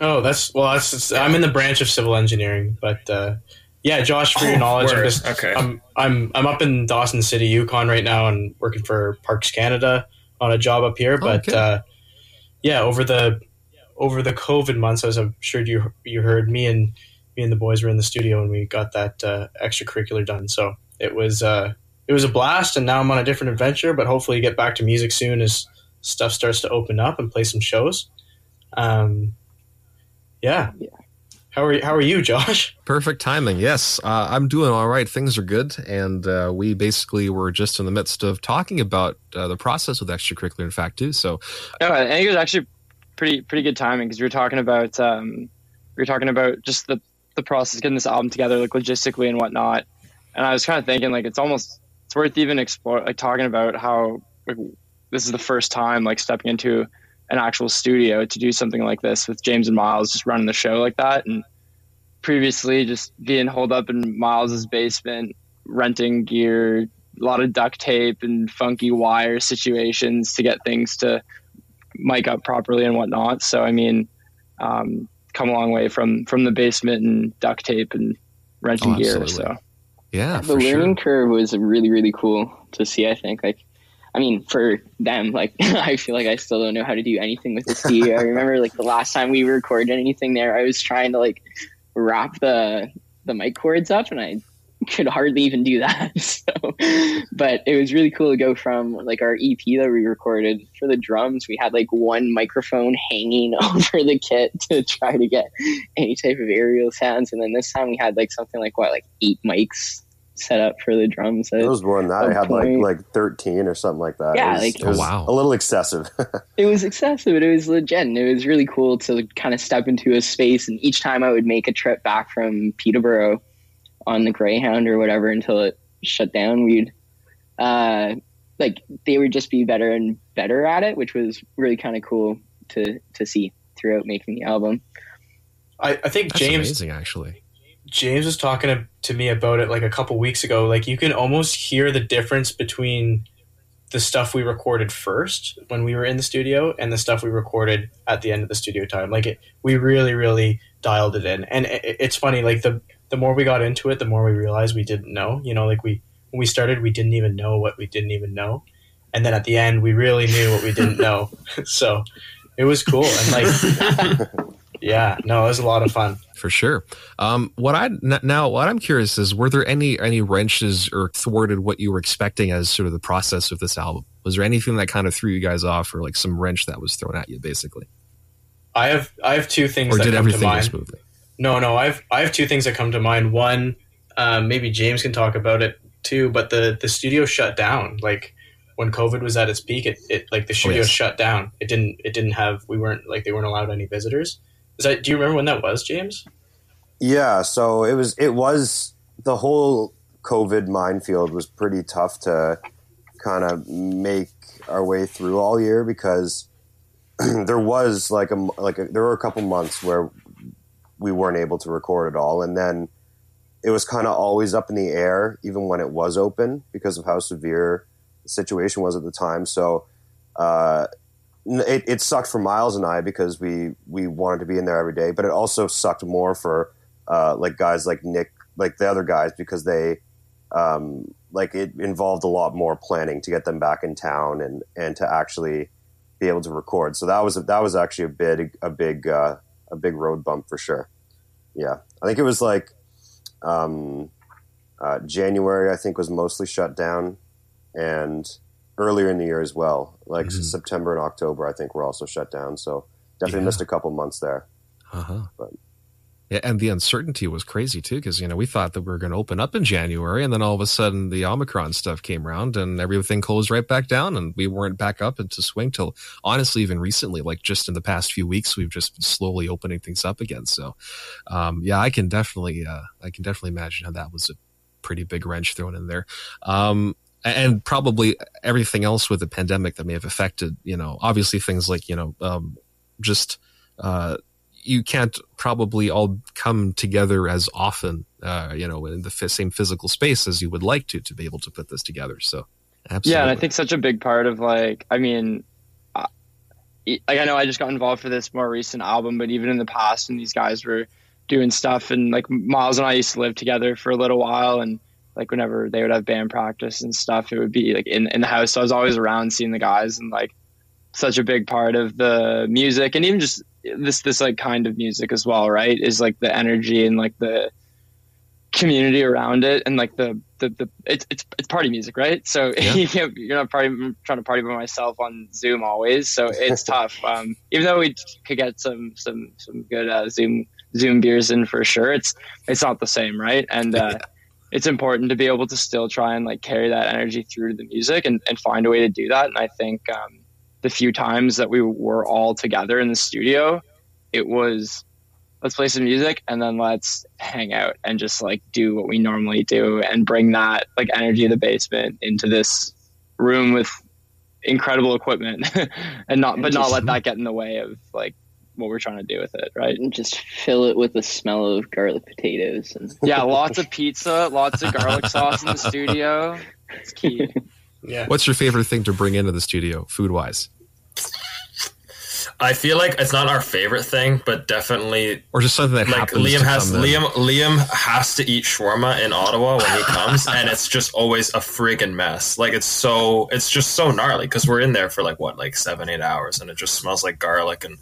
H: Oh, that's well. That's I'm in the branch of civil engineering, but uh, yeah, Josh, for your oh, knowledge, I'm just okay. I'm I'm I'm up in Dawson City, Yukon right now, and working for Parks Canada on a job up here. Oh, but okay. uh, yeah, over the over the COVID months, as I'm sure you you heard, me and me and the boys were in the studio and we got that uh, extracurricular done. So it was uh, it was a blast, and now I'm on a different adventure. But hopefully, get back to music soon as stuff starts to open up and play some shows. Um, yeah. yeah. How are you, how are you, Josh? <laughs>
A: Perfect timing. Yes, uh, I'm doing all right. Things are good, and uh, we basically were just in the midst of talking about uh, the process with extracurricular, in fact, too. So,
D: yeah, I think it was actually pretty pretty good timing because we were talking about um, we were talking about just the the process getting this album together, like logistically and whatnot. And I was kind of thinking, like, it's almost it's worth even explore like talking about how like, this is the first time like stepping into an actual studio to do something like this with James and Miles just running the show like that. And previously just being holed up in Miles's basement, renting gear, a lot of duct tape and funky wire situations to get things to mic up properly and whatnot. So, I mean, um, come a long way from, from the basement and duct tape and renting oh, gear. So,
A: yeah,
G: the learning sure. curve was really, really cool to see. I think like I mean, for them, like <laughs> I feel like I still don't know how to do anything with the studio. I <laughs> remember like the last time we recorded anything there, I was trying to like wrap the the mic cords up, and I could hardly even do that. <laughs> So, but it was really cool to go from like our EP that we recorded for the drums. We had like one microphone hanging over the kit to try to get any type of aerial sounds, and then this time we had like something like what, like eight mics set up for the drums.
E: It was more than that. I had point. like like thirteen or something like that.
G: Yeah,
E: it was,
G: like
E: it was
A: wow,
E: a little excessive. <laughs>
G: it was excessive, but it was legit. And it was really cool to kind of step into a space. And each time I would make a trip back from Peterborough on the Greyhound or whatever until it shut down, we'd uh, like they would just be better and better at it, which was really kind of cool to to see throughout making the album.
H: I, I think
A: That's
H: James
A: amazing actually
H: James was talking to, to me about it like a couple weeks ago. Like you can almost hear the difference between the stuff we recorded first when we were in the studio and the stuff we recorded at the end of the studio time. Like it, we really, really dialed it in. And it, it's funny, like the the more we got into it, the more we realized we didn't know. You know, like we when we started, we didn't even know what we didn't even know, and then at the end, we really knew what we didn't know. <laughs> so it was cool and like. <laughs> yeah, no, it was a lot of fun
A: for sure. Um, what I now what I'm curious is were there any any wrenches or thwarted what you were expecting as sort of the process of this album? Was there anything that kind of threw you guys off, or like some wrench that was thrown at you, basically?
H: I have I have two things.
A: Or
H: did
A: everything go smoothly?
H: No, no. I have I have two things that come to mind. One, um, maybe James can talk about it too, but the the studio shut down like when COVID was at its peak. It, it like the oh, studio oh, yes. shut down. It didn't it didn't have we weren't like they weren't allowed any visitors. Is that? Do you remember when that was, James?
E: Yeah. So it was. It was the whole COVID minefield was pretty tough to kind of make our way through all year because <clears throat> there was like a like a, there were a couple months where we weren't able to record at all, and then it was kind of always up in the air, even when it was open, because of how severe the situation was at the time. So uh, it, it sucked for Miles and I because we we wanted to be in there every day, but it also sucked more for uh, like guys like Nick like the other guys because they um, like it involved a lot more planning to get them back in town and and to actually be able to record. So that was that was actually a big a big uh, a big road bump for sure. Yeah, I think it was like um, uh, January. I think was mostly shut down, and earlier in the year as well, like mm-hmm. September and October. I think were also shut down. So definitely yeah. missed a couple months there.
A: Uh huh. But yeah, and the uncertainty was crazy too, because you know we thought that we were going to open up in January, and then all of a sudden the Omicron stuff came around, and everything closed right back down, and we weren't back up into swing till honestly, even recently, like just in the past few weeks, we've just been slowly opening things up again. So, um, yeah, I can definitely, uh, I can definitely imagine how that was a pretty big wrench thrown in there. Um, and probably everything else with the pandemic that may have affected, you know, obviously things like, you know, um, just, uh, you can't probably all come together as often, uh, you know, in the f- same physical space as you would like to to be able to put this together. So,
D: absolutely. Yeah, and I think such a big part of like, I mean, uh, like I know I just got involved for this more recent album, but even in the past, when these guys were doing stuff, and like Miles and I used to live together for a little while, and like whenever they would have band practice and stuff, it would be like in in the house. So I was always around seeing the guys, and like such a big part of the music, and even just this this like kind of music as well, right? Is like the energy and like the community around it and like the the, the it's, it's it's party music right so <laughs> yeah. you are not party trying to party by myself on zoom always so it's <laughs> tough um, even though we could get some some some good uh, zoom zoom beers in for sure it's it's not the same right and uh, <laughs> it's important to be able to still try and like carry that energy through to the music and, and find a way to do that. And i think um, the few times that we were all together in the studio, it was let's play some music and then let's hang out and just like do what we normally do and bring that like energy of the basement into this room with incredible equipment <laughs> and not but not let that get in the way of like what we're trying to do with it right
G: and just fill it with the smell of garlic potatoes and <laughs>
D: yeah lots of pizza lots of garlic sauce in the studio it's key <laughs>
A: yeah. What's your favorite thing to bring into the studio, food wise?
F: I feel like it's not our favorite thing, but definitely,
A: or just something that like
F: Liam has. Liam Liam has to eat shawarma in Ottawa when he comes, and it's just always a friggin' mess. Like it's so, it's just so gnarly because we're in there for like what, like seven, eight hours, and it just smells like garlic and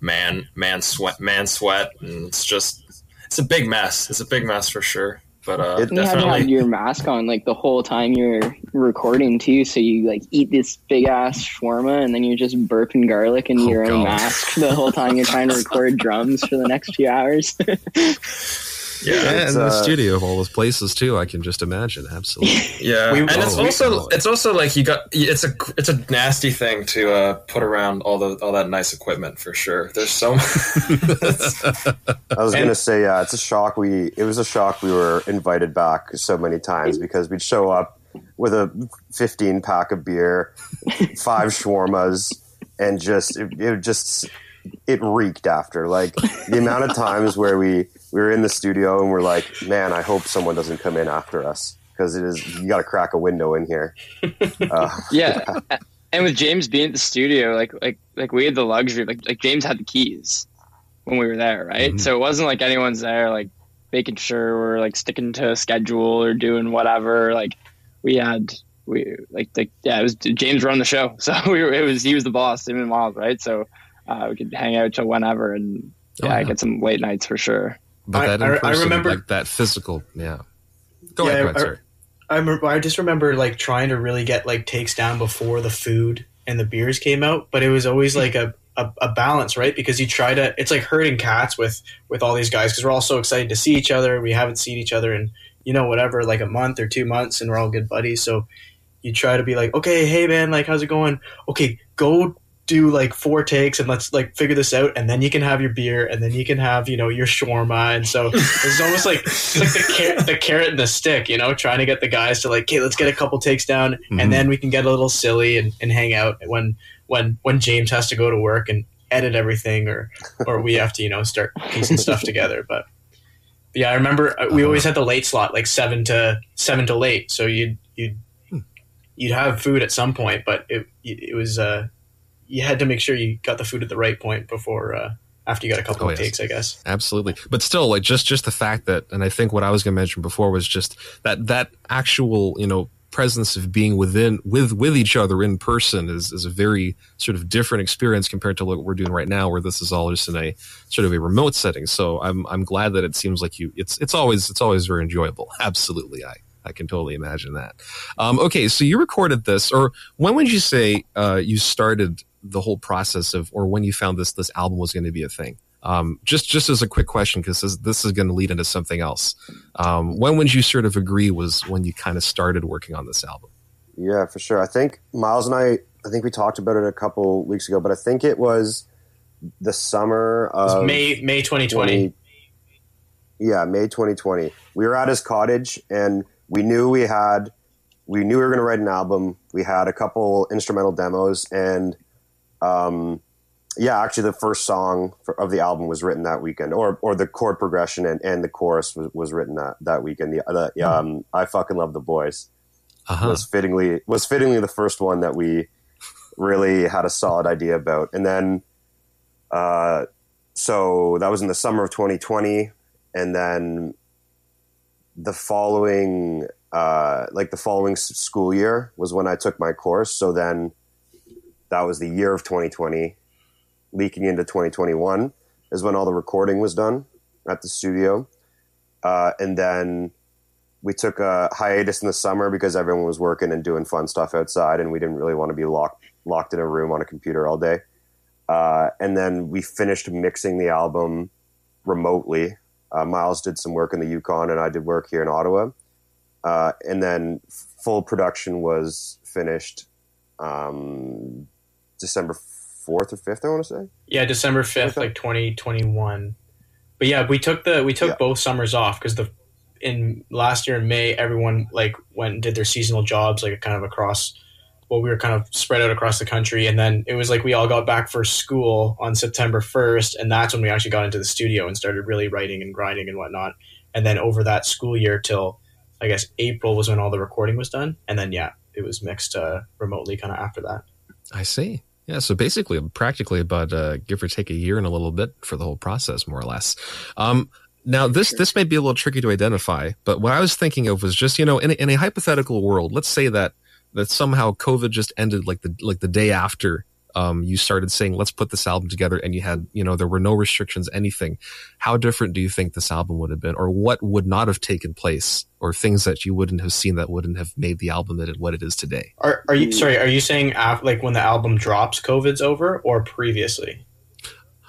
F: man, man sweat, man sweat, and it's just, it's a big mess. It's a big mess for sure. But uh,
G: you have to have your mask on like the whole time you're recording too, so you like eat this big ass shawarma and then you're just burping garlic in oh, your own mask the whole time you're trying to record <laughs> drums for the next few hours. <laughs>
A: Yeah, yeah in uh, the studio of all those places too. I can just imagine. Absolutely. <laughs>
F: Yeah, we, and oh, it's also it's also like you got it's a it's a nasty thing to uh, put around all the all that nice equipment for sure. There's so. <laughs> <laughs>
E: I was gonna say yeah, it's a shock. We it was a shock. We were invited back so many times because we'd show up with a 15 pack of beer, five shawarmas, and just it, it just it reeked after like the amount of times where we we were in the studio and we're like, man, I hope someone doesn't come in after us because it is you got to crack a window in here. <laughs>
D: Uh, <laughs> yeah. and with James being at the studio, like like like we had the luxury, like like James had the keys when we were there, right? Mm-hmm. So it wasn't like anyone's there, like making sure we're like sticking to a schedule or doing whatever. Like we had we like like yeah, it was James run the show, <laughs> so we were, it was he was the boss, him and Miles, right? So uh, we could hang out till whenever and yeah, oh, yeah, get some late nights for sure.
A: But I, that I, I remember like that physical, yeah. Go yeah,
H: ahead, I, I, remember, I just remember like trying to really get like takes down before the food and the beers came out, but it was always hmm. like a, a, a balance, right? Because you try to, it's like herding cats with with all these guys because we're all so excited to see each other. We haven't seen each other in you know whatever like a month or two months, and we're all good buddies. So you try to be like, okay, hey man, like how's it going? Okay, go do like four takes and let's like figure this out and then you can have your beer and then you can have you know your shawarma and so it's almost like it's like the, car- the carrot and the stick you know trying to get the guys to like okay let's get a couple takes down mm-hmm. and then we can get a little silly and, and hang out when when when james has to go to work and edit everything or or we have to you know start piecing stuff together but, yeah i remember uh, we always uh-huh. had the late slot like seven to seven to late so you'd you'd you'd have food at some point but it it was uh you had to make sure you got the food at the right point before uh, after you got a couple oh, of yes. takes, I guess.
A: Absolutely, but still, like just just the fact that, and I think what I was going to mention before was just that that actual you know presence of being within with with each other in person is is a very sort of different experience compared to what we're doing right now, where this is all just in a sort of a remote setting. So I'm I'm glad that it seems like you it's it's always it's always very enjoyable. <laughs> Absolutely, I I can totally imagine that. Um, okay, so you recorded this, or when would you say uh, you started the whole process of, or when you found this this album was going to be a thing? Um, just just as a quick question, because this, this, is going to lead into something else. Um, when would you sort of agree was when you kind of started working on this album?
E: Yeah, for sure. I think Miles and I, I think we talked about it a couple weeks ago, but I think it was the summer of
H: May May 2020. 20,
E: yeah, May 2020. We were at his cottage and we knew we had we knew we were going to write an album. We had a couple instrumental demos, and um, yeah, actually, the first song for, of the album was written that weekend, or or the chord progression and, and the chorus was, was written that, that weekend. The, the hmm. um, I fucking love the boys uh-huh. was fittingly was fittingly the first one that we really had a solid idea about, and then uh, so that was in the summer of 2020, and then the following uh, like the following school year was when I took my course. So then that was the year of 2020, leaking into 2021 is when all the recording was done at the studio. Uh, and then we took a hiatus in the summer because everyone was working and doing fun stuff outside, and we didn't really want to be locked locked in a room on a computer all day. Uh, and then we finished mixing the album remotely uh, Miles did some work in the Yukon, and I did work here in Ottawa. Uh, and then full production was finished um, December fourth or fifth. I want to say.
H: Yeah, December fifth, like twenty twenty one. But yeah, we took the we took yeah. both summers off because the in last year in May, everyone like went and did their seasonal jobs like kind of across well, we were kind of spread out across the country. And then it was like we all got back for school on September 1st. And that's when we actually got into the studio and started really writing and grinding and whatnot. And then over that school year till, I guess, April was when all the recording was done. And then, yeah, it was mixed uh, remotely kind of after that.
A: I see. Yeah, so basically, practically about uh, give or take a year and a little bit for the whole process, more or less. Um, now, this this may be a little tricky to identify, but what I was thinking of was just you know, in a, in a hypothetical world, let's say that that somehow COVID just ended like the like the day after um, you started saying let's put this album together and you had you know there were no restrictions anything how different do you think this album would have been or what would not have taken place or things that you wouldn't have seen that wouldn't have made the album that it, what it is today
H: are, are you sorry are you saying after, like when the album drops covid's over or previously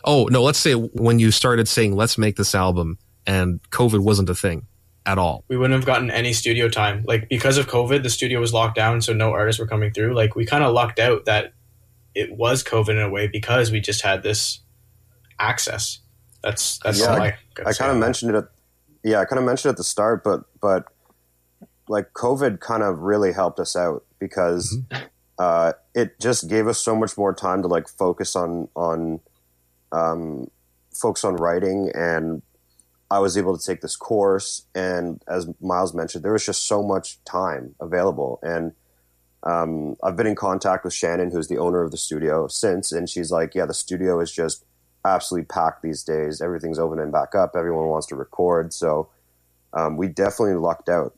A: oh no let's say when you started saying let's make this album and covid wasn't a thing at all.
H: We wouldn't have gotten any studio time. Like because of COVID, the studio was locked down, so no artists were coming through. Like we kind of lucked out that it was COVID in a way because we just had this access. That's that's
E: yeah, I, I kind of mentioned it. At, yeah, I kind of mentioned it at the start, but but like COVID kind of really helped us out because mm-hmm. uh, it just gave us so much more time to like focus on on um, focus on writing and I was able to take this course, and as Miles mentioned, there was just so much time available. And um, I've been in contact with Shannon, who's the owner of the studio, since, and she's like, "Yeah, the studio is just absolutely packed these days. Everything's opening back up. Everyone wants to record, so um, we definitely lucked out.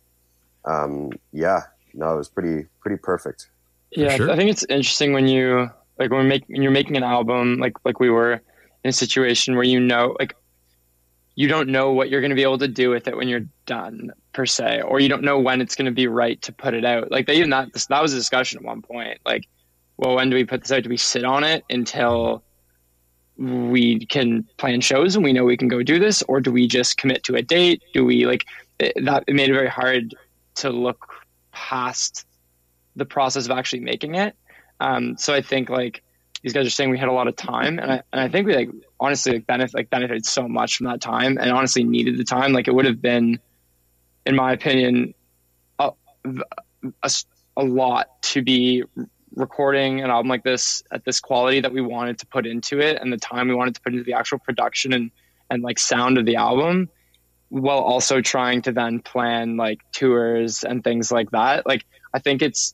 E: Um, yeah, no, it was pretty pretty perfect.
D: Yeah, sure. I think it's interesting when you like when, make, when you're making an album, like like we were in a situation where you know, like you don't know what you're going to be able to do with it when you're done per se or you don't know when it's going to be right to put it out. Like they even that that was a discussion at one point like well when do we put this out? Do we sit on it until we can plan shows and we know we can go do this? Or do we just commit to a date? Do we like it, that it made it very hard to look past the process of actually making it. Um, so i think like these guys are saying we had a lot of time and i, and I think we like honestly like benefit like benefited so much from that time and honestly needed the time. Like it would have been in my opinion a, a, a lot to be recording an album like this at this quality that we wanted to put into it and the time we wanted to put into the actual production and and like sound of the album while also trying to then plan like tours and things like that. Like i think it's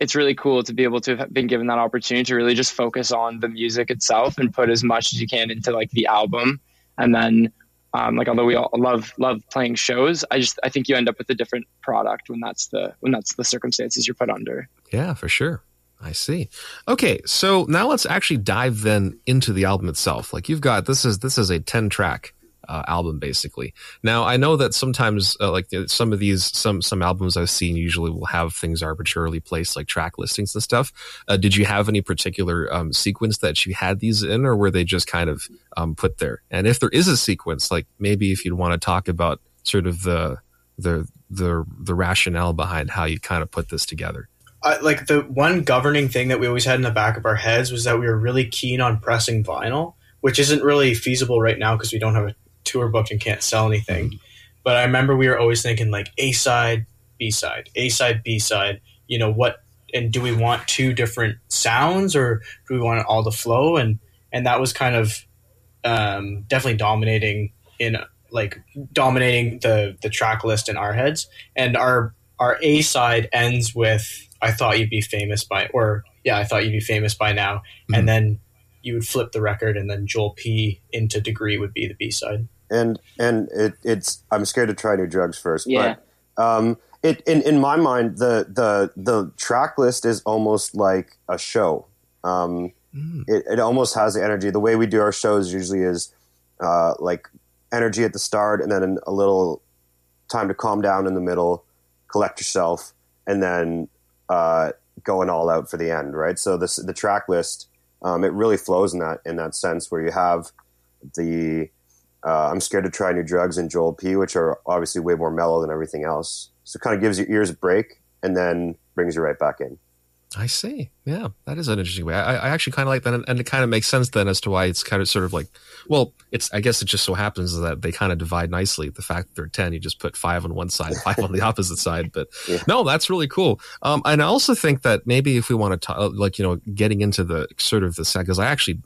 D: it's really cool to be able to have been given that opportunity to really just focus on the music itself and put as much as you can into like the album and then um, like although we all love love playing shows i just i think you end up with a different product when that's the when that's the circumstances you're put under
A: yeah for sure I see. Okay, so now let's actually dive then into the album itself. Like you've got this is this is a 10 track uh, album basically. Now I know that sometimes uh, like some of these some some albums I've seen usually will have things arbitrarily placed like track listings and stuff. Uh, did you have any particular um, sequence that you had these in, or were they just kind of um, put there? And if there is a sequence, like maybe if you'd want to talk about sort of the the the the rationale behind how you kind of put this together.
H: Like the one governing thing that we always had in the back of our heads was that we were really keen on pressing vinyl, which isn't really feasible right now because we don't have a tour booked and can't sell anything. But I remember we were always thinking like A side, B side, A side, B side. You know what? And do we want two different sounds or do we want it all to flow? And and that was kind of um, definitely dominating in like dominating the the track list in our heads. And our our A side ends with "I thought you'd be famous by," or yeah, I thought you'd be famous by now. Mm-hmm. And then you would flip the record, and then Joel P into Degree would be the B side
E: and and it, it's I'm scared to try new drugs first. Yeah. But, um, it in in my mind the the the track list is almost like a show. Um, mm. it, it almost has the energy. The way we do our shows usually is uh, like energy at the start, and then a little time to calm down in the middle, collect yourself, and then uh, going all out for the end. Right. So this the track list. Um, it really flows in that in that sense where you have the uh, I'm scared to try new drugs and Joel P, which are obviously way more mellow than everything else. So it kind of gives your ears a break and then brings you right back in.
A: I see. Yeah, that is an interesting way. I, I actually kind of like that, and it kind of makes sense then as to why it's kind of sort of like, well, it's. I guess it just so happens that they kind of divide nicely. The fact that they're ten, you just put five on one side, five on the <laughs> opposite side. But yeah. no, that's really cool. Um, and I also think that maybe if we want to talk, like you know, getting into the sort of the set, because I actually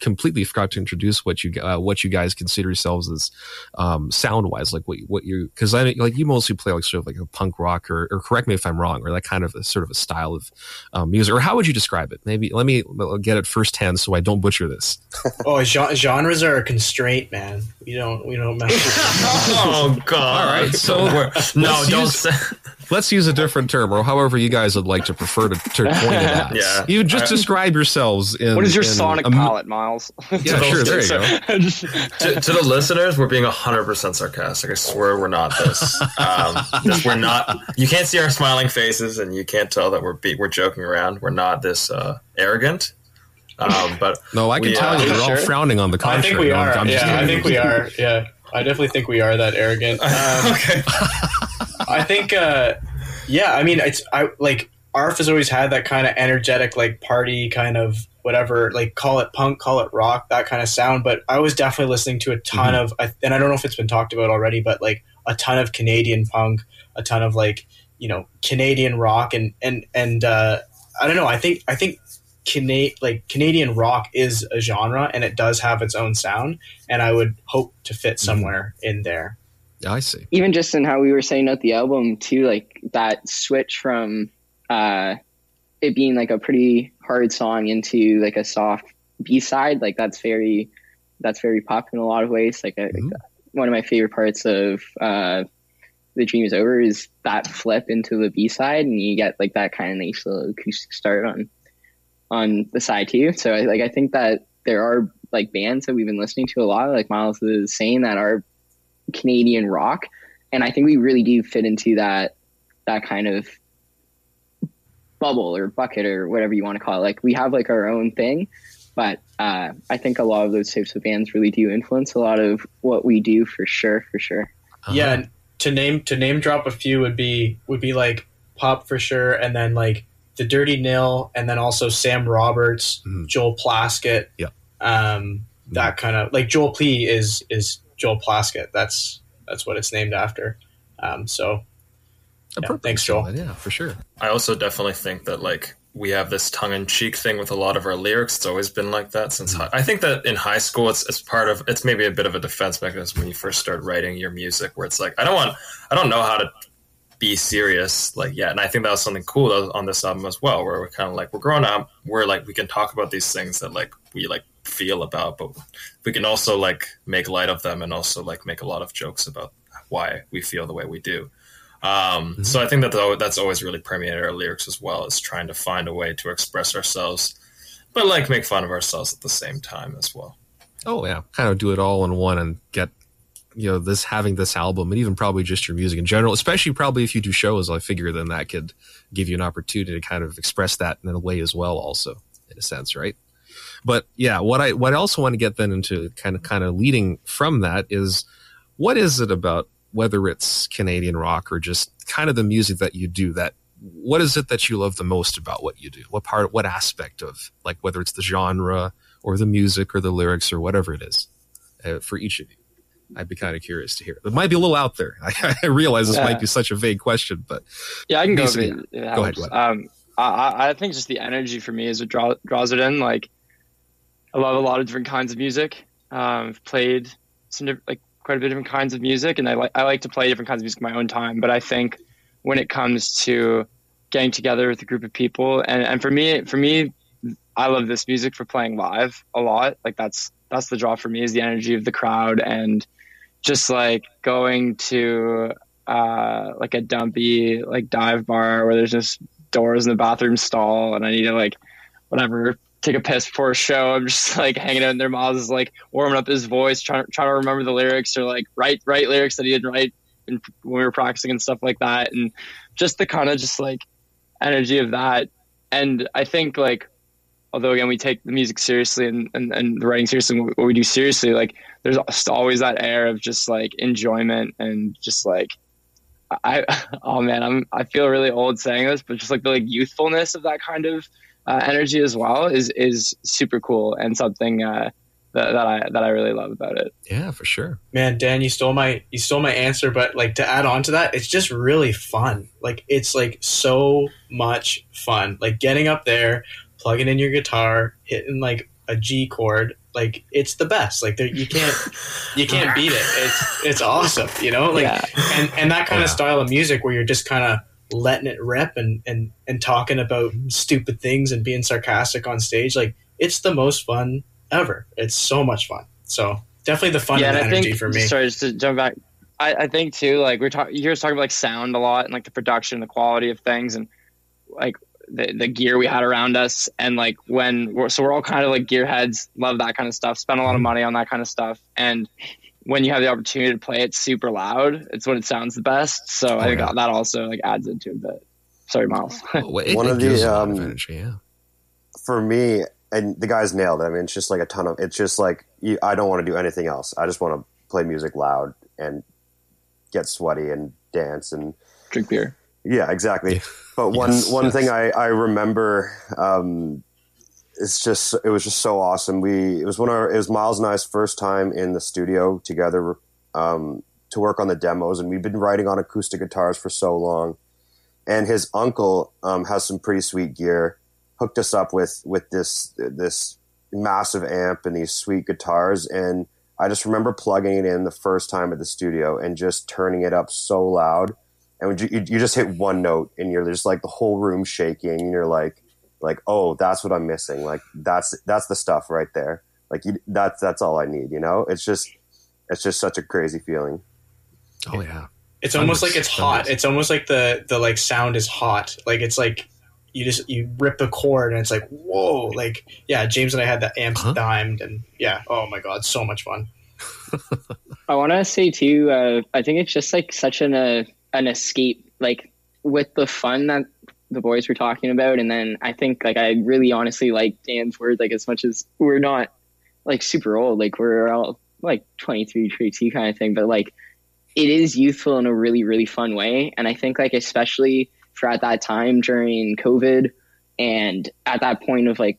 A: completely forgot to introduce what you uh, what you guys consider yourselves as um, sound wise, like what what you because I like you mostly play like sort of like a punk rock or, or correct me if I'm wrong or that kind of a, sort of a style of um, music or how would you describe it? Maybe let me get it firsthand so I don't butcher this. <laughs>
H: oh, genres are a constraint, man. We don't we don't mess. <laughs>
F: oh God!
A: All right, so we're, no, don't. Use, say- let's use a different term or however you guys would like to prefer to, to point it at. <laughs> yeah. You just describe yourselves in.
D: What is your sonic a, palette, Miles? <laughs>
A: Yeah, sure. There you go. <laughs>
F: to, to, the listeners, we're being 100% sarcastic. I swear we're not this. Um, we're not. You can't see our smiling faces and you can't tell that we're be, we're joking around. We're not this uh, arrogant. Um, but
A: no, I can we, tell uh, you we're sure? all frowning on the contrary.
H: I think we are. I'm, yeah, I think we are. Yeah, I definitely think we are that arrogant. Um, okay. I think, uh, yeah, I mean, it's I like AHRF has always had that kind of energetic, like party kind of whatever, like call it punk, call it rock, that kind of sound. But I was definitely listening to a ton mm-hmm. of, and I don't know if it's been talked about already, but like a ton of Canadian punk, a ton of like you know Canadian rock, and and and uh, I don't know. I think I think Cana- like Canadian rock is a genre, and it does have its own sound, and I would hope to fit mm-hmm. somewhere mm-hmm. in there.
A: I see.
G: Even just in how we were saying out the album too, like that switch from uh, it being like a pretty hard song into like a soft B side, like that's very that's very PUP in a lot of ways. Like mm-hmm. one of my favorite parts of uh, the dream is over is that flip into the B side, and you get like that kind of nice little acoustic start on on the side too. So I, like I think that there are like bands that we've been listening to a lot, like Miles is saying, that are Canadian rock, and I think we really do fit into that that kind of bubble or bucket or whatever you want to call it. Like we have like our own thing, but uh, I think a lot of those types of bands really do influence a lot of what we do for sure, for sure.
H: Uh-huh. Yeah, to name to name drop a few would be would be like PUP for sure, and then like the Dirty Nil, and then also Sam Roberts, mm. Joel Plaskett.
A: Yeah.
H: Um, that kind of like Joel P is is Joel Plaskett. That's that's what it's named after. Um, so yeah, thanks, Joel.
A: Yeah, for sure.
F: I also definitely think that like we have this tongue-in-cheek thing with a lot of our lyrics. It's always been like that since. Mm-hmm. High, I think that in high school, it's it's part of it's maybe a bit of a defense mechanism when you first start writing your music, where it's like I don't want I don't know how to be serious like yeah and i think that was something cool on this album as well where we're kind of like we're growing up we're like we can talk about these things that like we like feel about but we can also like make light of them and also like make a lot of jokes about why we feel the way we do. Um, mm-hmm. so i think that that's always really permeated our lyrics as well as trying to find a way to express ourselves but like make fun of ourselves at the same time as well.
A: Oh yeah. Kind of do it all in one and get you know this having this album and even probably just your music in general especially probably if you do shows i figure then that could give you an opportunity to kind of express that in a way as well also in a sense right but yeah what i what i also want to get then into kind of kind of leading from that is what is it about whether it's canadian rock or just kind of the music that you do that what is it that you love the most about what you do what part what aspect of like whether it's the genre or the music or the lyrics or whatever it is uh, for each of you I'd be kind of curious to hear. It might be a little out there. <laughs> I, I realize this yeah. might be such a vague question, but
D: yeah, I can go. Ahead. Go ahead. Um, I, I, think just the energy for me is what draw, draws it in. Like, I love a lot of different kinds of music. Um, I've played some like quite a bit of different kinds of music, and I like I like to play different kinds of music in my own time. But I think when it comes to getting together with a group of people, and, and for me, for me, I love this music for playing live a lot. Like that's that's the draw for me is the energy of the crowd and just like going to uh, like a dumpy like dive bar where there's just doors in the bathroom stall and I need to like whatever take a piss before a show. I'm just <laughs> like hanging out in their mouths, like warming up his voice, trying trying to remember the lyrics or like write write lyrics that he didn't write in, when we were practicing and stuff like that. And just the kind of just like energy of that. And I think like although again we take the music seriously and, and, and the writing seriously what we do seriously like there's always that air of just like enjoyment and just like i <laughs> oh man i'm i feel really old saying this but just like the like youthfulness of that kind of uh, energy as well is is super cool and something uh, that, that I that I really love about it.
A: Yeah, for sure.
H: Man, Dan, you stole my you stole my answer, but like to add on to that, it's just really fun. Like it's like so much fun. Like getting up there, plugging in your guitar, hitting like a G chord, like it's the best. Like you can't <laughs> you can't beat it. It's it's awesome, you know. Like yeah. and and that kind yeah. of style of music where you're just kind of letting it rip and and and talking about stupid things and being sarcastic on stage. Like it's the most fun ever. It's so much fun. So definitely the fun yeah, and, and energy
D: think,
H: for me.
D: Sorry, just to jump back. I, I think too, like we're talking, you're talking about like sound a lot and like the production, the quality of things, and like the, the gear we had around us and like when we're so we're all kind of like gearheads love that kind of stuff spend a lot of mm-hmm. money on that kind of stuff and when you have the opportunity to play it super loud it's when it sounds the best. So oh, i think yeah. that also like adds into it a bit sorry miles.
E: One of the um, energy, yeah. for me and the guys nailed it. I mean it's just like a ton of it's just like you, i don't want to do anything else. I just want to play music loud and get sweaty and dance and
D: drink beer.
E: Yeah exactly. But one <laughs> yes, one yes. thing I I remember um, it's just it was just so awesome. We it was one of our, it was Miles and I's first time in the studio together um, to work on the demos, and we've been writing on acoustic guitars for so long. And his uncle um, has some pretty sweet gear. Hooked us up with with this this massive amp and these sweet guitars, and I just remember plugging it in the first time at the studio and just turning it up so loud and you, you just hit one note and you're just like the whole room shaking and you're like like oh that's what i'm missing. Like that's that's the stuff right there. Like you, that's that's all i need you know? It's just it's just such a crazy feeling.
A: Oh yeah.
H: It's almost like it's hot. It's almost like the the like sound is hot. Like it's like you just you rip the cord and it's like whoa. Like yeah james and i had the amps huh? dimed and yeah. Oh my god so much fun. <laughs>
G: I want to say too uh, i think it's just like such an uh, an escape like with the fun that the boys were talking about and then i think like i really honestly like dan's word like as much as we're not like super old like we're all like 23 22 kind of thing but like it is youthful in a really really fun way and i think like especially for at that time during covid and at that point of like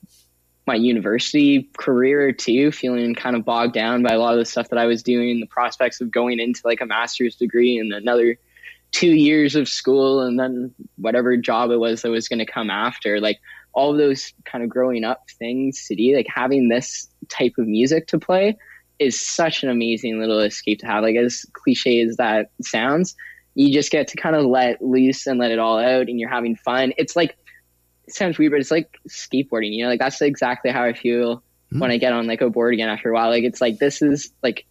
G: my university career too feeling kind of bogged down by a lot of the stuff that i was doing the prospects of going into like a master's degree and another two years of school and then whatever job it was that was going to come after like all those kind of growing up things to do like having this type of music to play is such an amazing little escape to have like as cliche as that sounds you just get to kind of let loose and let it all out and you're having fun. It's like, it sounds weird, but it's like skateboarding, you know, like that's exactly how I feel mm. when I get on like a board again after a while. Like, it's like, this is like,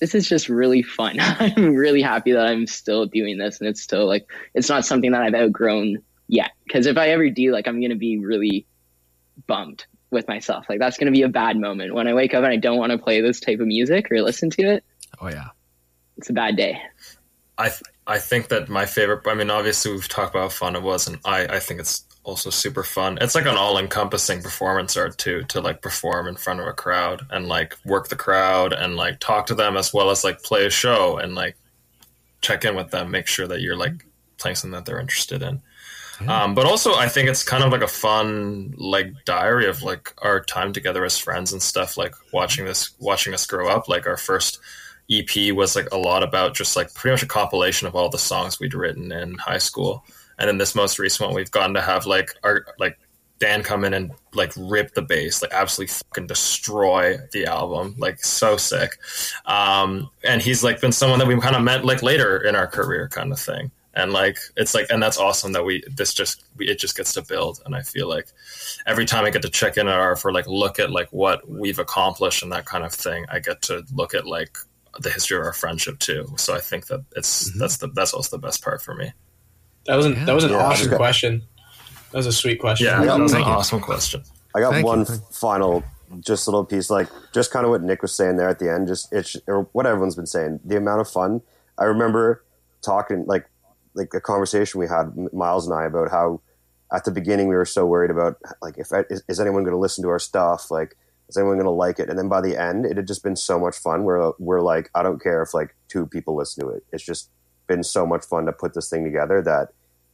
G: this is just really fun. <laughs> I'm really happy that I'm still doing this and it's still like, it's not something that I've outgrown yet. Cause if I ever do, like, I'm going to be really bummed with myself. Like, that's going to be a bad moment when I wake up and I don't want to play this type of music or listen to it.
A: Oh, yeah.
G: It's a bad day.
F: I th- I think that my favorite. I mean, obviously we've talked about how fun it was, and I I think it's also super fun. It's like an all encompassing performance art too, to like perform in front of a crowd and like work the crowd and like talk to them as well as like play a show and like check in with them, make sure that you're like playing something that they're interested in. Yeah. Um, but also, I think it's kind of like a fun like diary of like our time together as friends and stuff. Like watching this, watching us grow up. Like our first EP was like a lot about just like pretty much a compilation of all the songs we'd written in high school. And then this most recent one, we've gotten to have like our like Dan come in and like rip the bass, like absolutely fucking destroy the album, like so sick. Um, and he's like been someone that we kind of met like later in our career, kind of thing. And like it's like, and that's awesome that we this just we, it just gets to build. And I feel like every time I get to check in or for like look at like what we've accomplished and that kind of thing, I get to look at like the history of our friendship too. So I think that it's mm-hmm. that's the that's also the best part for me.
H: That was an, yeah. that was an yeah, awesome got, question. That was a sweet question.
F: Yeah, that was an awesome question.
E: I got Thank one you. final just little piece, like just kind of what Nick was saying there at the end, just it's or what everyone's been saying. The amount of fun. I remember talking like like a conversation we had Miles and I about how at the beginning we were so worried about like if is, is anyone going to listen to our stuff like is anyone going to like it? And then by the end, it had just been so much fun. Where we're like, I don't care if like two people listen to it. It's just been so much fun to put this thing together that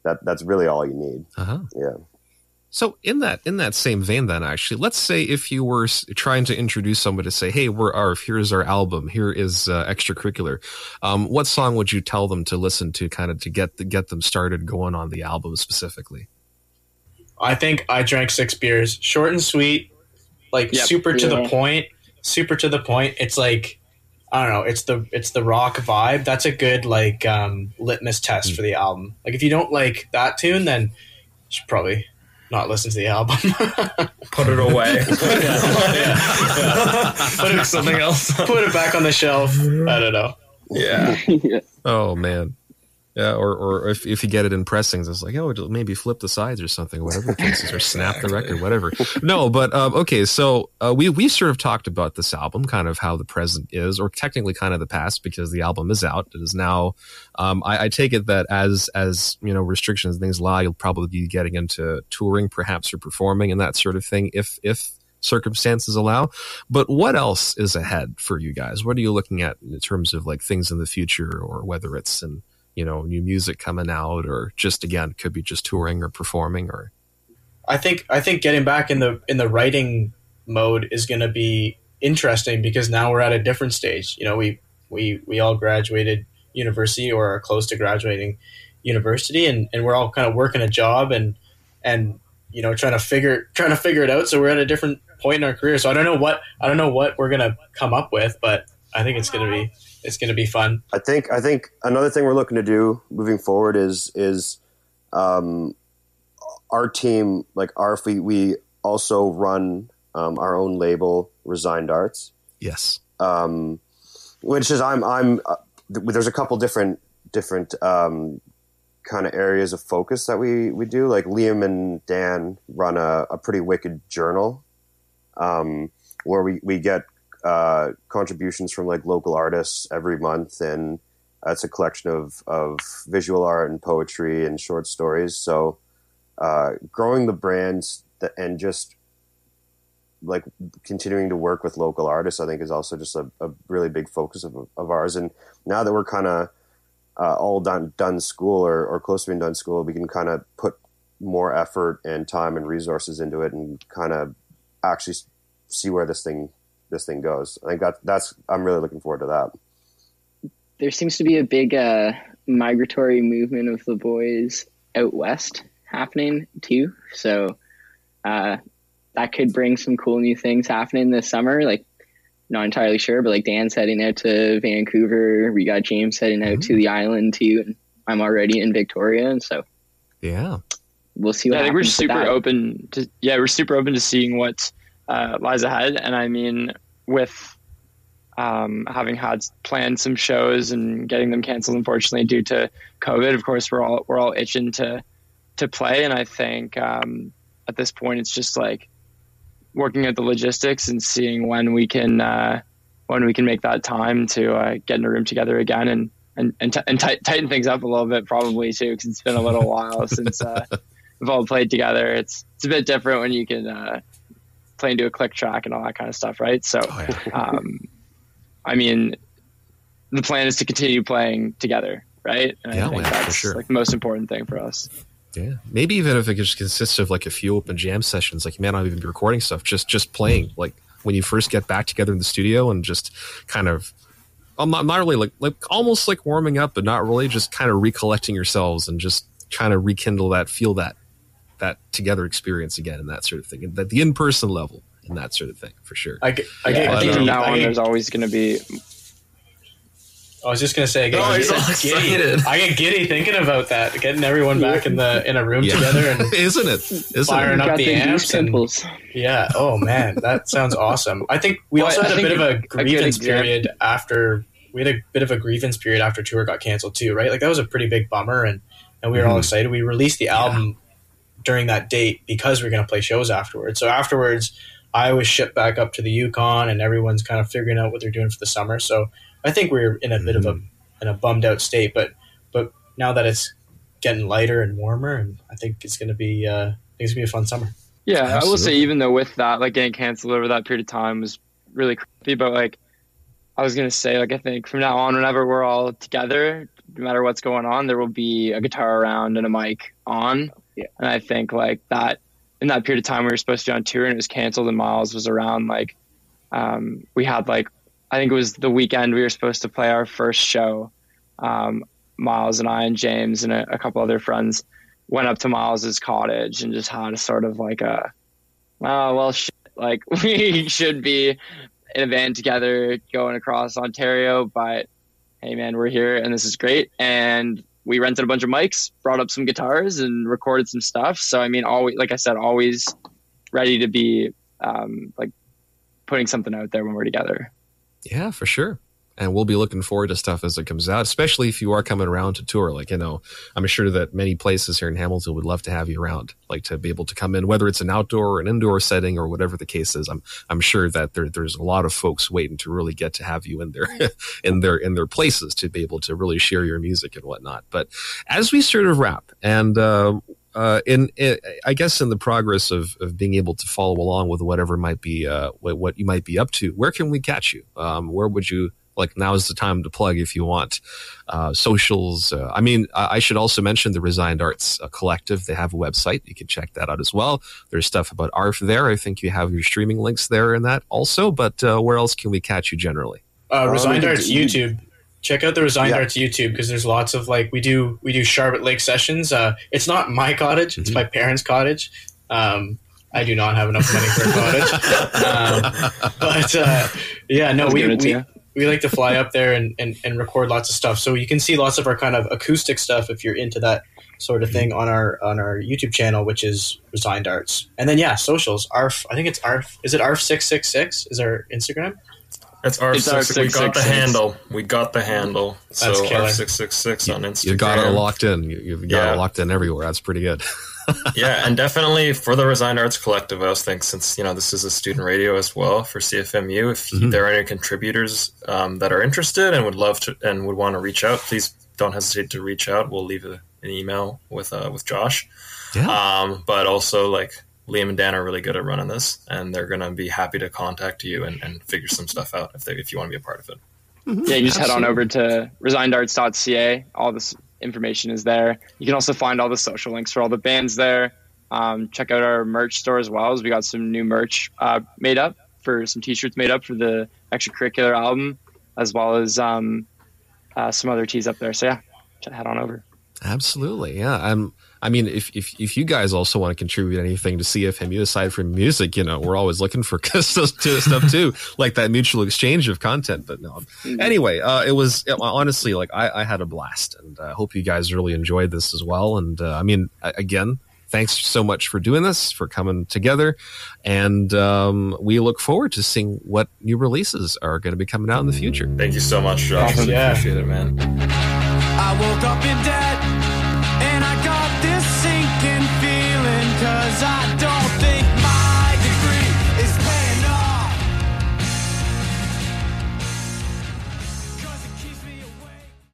E: that that's really all you need. Uh-huh. Yeah.
A: So in that in that same vein, then actually, let's say if you were trying to introduce somebody to say, "Hey, we're our here's our album, here is uh, extracurricular," um, what song would you tell them to listen to, kind of to get the, get them started going on the album specifically?
H: I think I drank six beers, short and sweet, like yep. super to yeah. the point, super to the point. It's like I don't know, it's the it's the rock vibe. That's a good like um, litmus test mm. for the album. Like if you don't like that tune, then you should probably not listen to the album. <laughs>
F: Put it away. <laughs> <laughs>
H: Put it something else. Put it back on the shelf. I don't know.
F: Yeah.
A: yeah. Oh man. Yeah, or, or if, if you get it in pressings, it's like, oh, maybe flip the sides or something, whatever the case is, or snap the record, whatever. No, but um, okay, so uh, we we sort of talked about this album, kind of how the present is, or technically kind of the past, because the album is out. It is now. Um, I, I, take it that as as you know restrictions and things allow, you'll probably be getting into touring, perhaps, or performing and that sort of thing, if if circumstances allow. But what else is ahead for you guys? What are you looking at in terms of like things in the future, or whether it's in you know new music coming out or just again could be just touring or performing or?
H: I think i think getting back in the in the writing mode is going to be interesting because now we're at a different stage. You know we we we all graduated university or are close to graduating university and, and we're all kind of working a job and and you know trying to figure trying to figure it out. So we're at a different point in our career. So i don't know what i don't know what we're going to come up with but i think it's going to be it's going to be fun.
E: I think I think another thing we're looking to do moving forward is is um, our team like our we we also run um, our own label Resigned Arts.
A: Yes.
E: Um, which is I'm I'm uh, there's a couple different different um, kind of areas of focus that we we do. Like Liam and Dan run a, a pretty wicked journal um, where we we get uh, contributions from like local artists every month, and it's a collection of of visual art and poetry and short stories. So, uh, growing the brands that, and just like continuing to work with local artists, I think is also just a, a really big focus of, of ours. And now that we're kind of uh, all done done school or, or close to being done school, we can kind of put more effort and time and resources into it and kind of actually see where this thing this thing goes. I think that that's I'm really looking forward to that.
G: There seems to be a big uh, migratory movement of the boys out west happening too. So uh, that could bring some cool new things happening this summer. Like not entirely sure, but like Dan's heading out to Vancouver. We got James heading out mm-hmm. to the island too, and I'm already in Victoria, and so
A: yeah,
G: we'll see. What yeah, I think
D: we're super open to yeah, we're super open to seeing what uh, lies ahead, and I mean with um, having had planned some shows and getting them canceled, unfortunately due to COVID. Of course, we're all we're all itching to to play, and I think um, at this point it's just like working at the logistics and seeing when we can uh, when we can make that time to uh, get in a room together again and and and, t- and t- tighten things up a little bit probably too because it's been a little while since uh, we've all played together. It's it's a bit different when you can uh, play into a click track and all that kind of stuff, right? So, oh, yeah. <laughs> um, I mean, the plan is to continue playing together, right? And yeah, I think that's sure. like the most important thing for us.
A: Yeah, maybe even if it just consists of like a few open jam sessions, like you may not even be recording stuff, just just playing. Like when you first get back together in the studio and just kind of, I'm not, not really like like almost like warming up, but not really, just kind of recollecting yourselves and just trying to rekindle that, feel that that together experience again and that sort of thing, and that the in person level and that sort of thing for sure.
D: I, get, I, get, I think from now on, there's always going to be
H: I was just gonna say, I get, oh, giddy. I get giddy thinking about that, getting everyone back in the in a room yeah. together, and <laughs>
A: isn't it? Isn't
H: firing
A: it?
H: up the amps and yeah. Oh man, that sounds awesome. I think we well, also had a bit of a grievance period after we had a bit of a grievance period after tour got canceled too, right? Like that was a pretty big bummer, and and we were mm all mm-hmm. excited. We released the album yeah. During that date because we are gonna play shows afterwards. So afterwards, I was shipped back up to the Yukon, and everyone's kind of figuring out what they're doing for the summer. So I think we're in a bit mm-hmm. of a mm-hmm. in a bummed out state, but but now that it's getting lighter and warmer, and I think it's going to be uh, I think it's going to be a fun summer.
D: Yeah, Absolutely. I will say even though with that, like getting canceled over that period of time was really crappy, but like I was gonna say, like I think from now on, whenever we're all together, no matter what's going on, there will be a guitar around and a mic on. Yeah. And I think like that in that period of time we were supposed to be on tour and it was canceled and Miles was around, like um, we had like I think it was the weekend we were supposed to play our first show. Um, Miles and I and James and a, a, couple other friends went up to Miles's cottage and just had a sort of like a, oh well, shit, like <laughs> we should be in a van together going across Ontario, but hey man, we're here and this is great. And we rented a bunch of mics, brought up some guitars, and recorded some stuff. So I mean, always like I said, always ready to be um, like putting something out there when we're together.
A: Yeah, for sure. And we'll be looking forward to stuff as it comes out, especially if you are coming around to tour. Like, you know, I'm sure that many places here in Hamilton would love to have you around, like to be able to come in, whether it's an outdoor or an indoor setting or whatever the case is. I'm, I'm sure that there, there's a lot of folks waiting to really get to have you in their, <laughs> in their, in their places to be able to really share your music and whatnot. But as we sort of wrap and, uh, uh, in, in, I guess in the progress of, of being able to follow along with whatever might be uh, what, what you might be up to, where can we catch you? Um, where would you like? Now is the time to plug if you want uh, socials. Uh, I mean, I, I, should also mention the Resigned Arts uh, Collective. They have a website. You can check that out as well. There's stuff about AHRF there. I think you have your streaming links there and that also. But uh, where else can we catch you generally?
H: Resigned Arts YouTube check out the Resigned yeah. Arts YouTube because there's lots of like we do we do Charlotte Lake sessions. Uh, it's not my cottage; it's mm-hmm. my parents' cottage. Um, I do not have enough money for a cottage, <laughs> um, but uh, yeah, no, we we, we like to fly up there and, and, and record lots of stuff. So you can see lots of our kind of acoustic stuff if you're into that sort of thing on our on our YouTube channel, which is Resigned Arts. And then yeah, socials. AHRF. I think it's AHRF. Is it AHRF six six six? Is our Instagram?
F: That's R six. We got the handle. We got the handle. So R six six six on Instagram.
A: You got it locked in. You, have got yeah. it locked in everywhere. That's pretty good. <laughs>
F: yeah, and definitely for the Resigned Arts Collective, I was thinking since you know this is a student radio as well for CFMU, if mm-hmm. there are any contributors um, that are interested and would love to and would want to reach out, please don't hesitate to reach out. We'll leave a, an email with uh, with Josh. Yeah. Um, but also like Liam and Dan are really good at running this, and they're going to be happy to contact you and, and figure some stuff out if they, if you want to be a part of it.
D: Mm-hmm. Yeah, you just Absolutely. head on over to resignedarts.ca. All this information is there. You can also find all the social links for all the bands there. Um, check out our merch store as well, as we got some new merch uh, made up for some t-shirts made up for the extracurricular album, as well as um, uh, some other tees up there. So yeah, head on over.
A: Absolutely, yeah. I'm. I mean, if, if if you guys also want to contribute anything to CFMU aside from music, you know, we're always looking for <laughs> stuff too, like that mutual exchange of content. But no, mm-hmm. anyway, uh, it was it, honestly like I, I, had a blast, and I uh, hope you guys really enjoyed this as well. And uh, I mean, again, thanks so much for doing this, for coming together, and um, we look forward to seeing what new releases are going to be coming out in the future.
F: Thank you so much, Josh.
H: Yeah.
F: Appreciate it, man. I woke up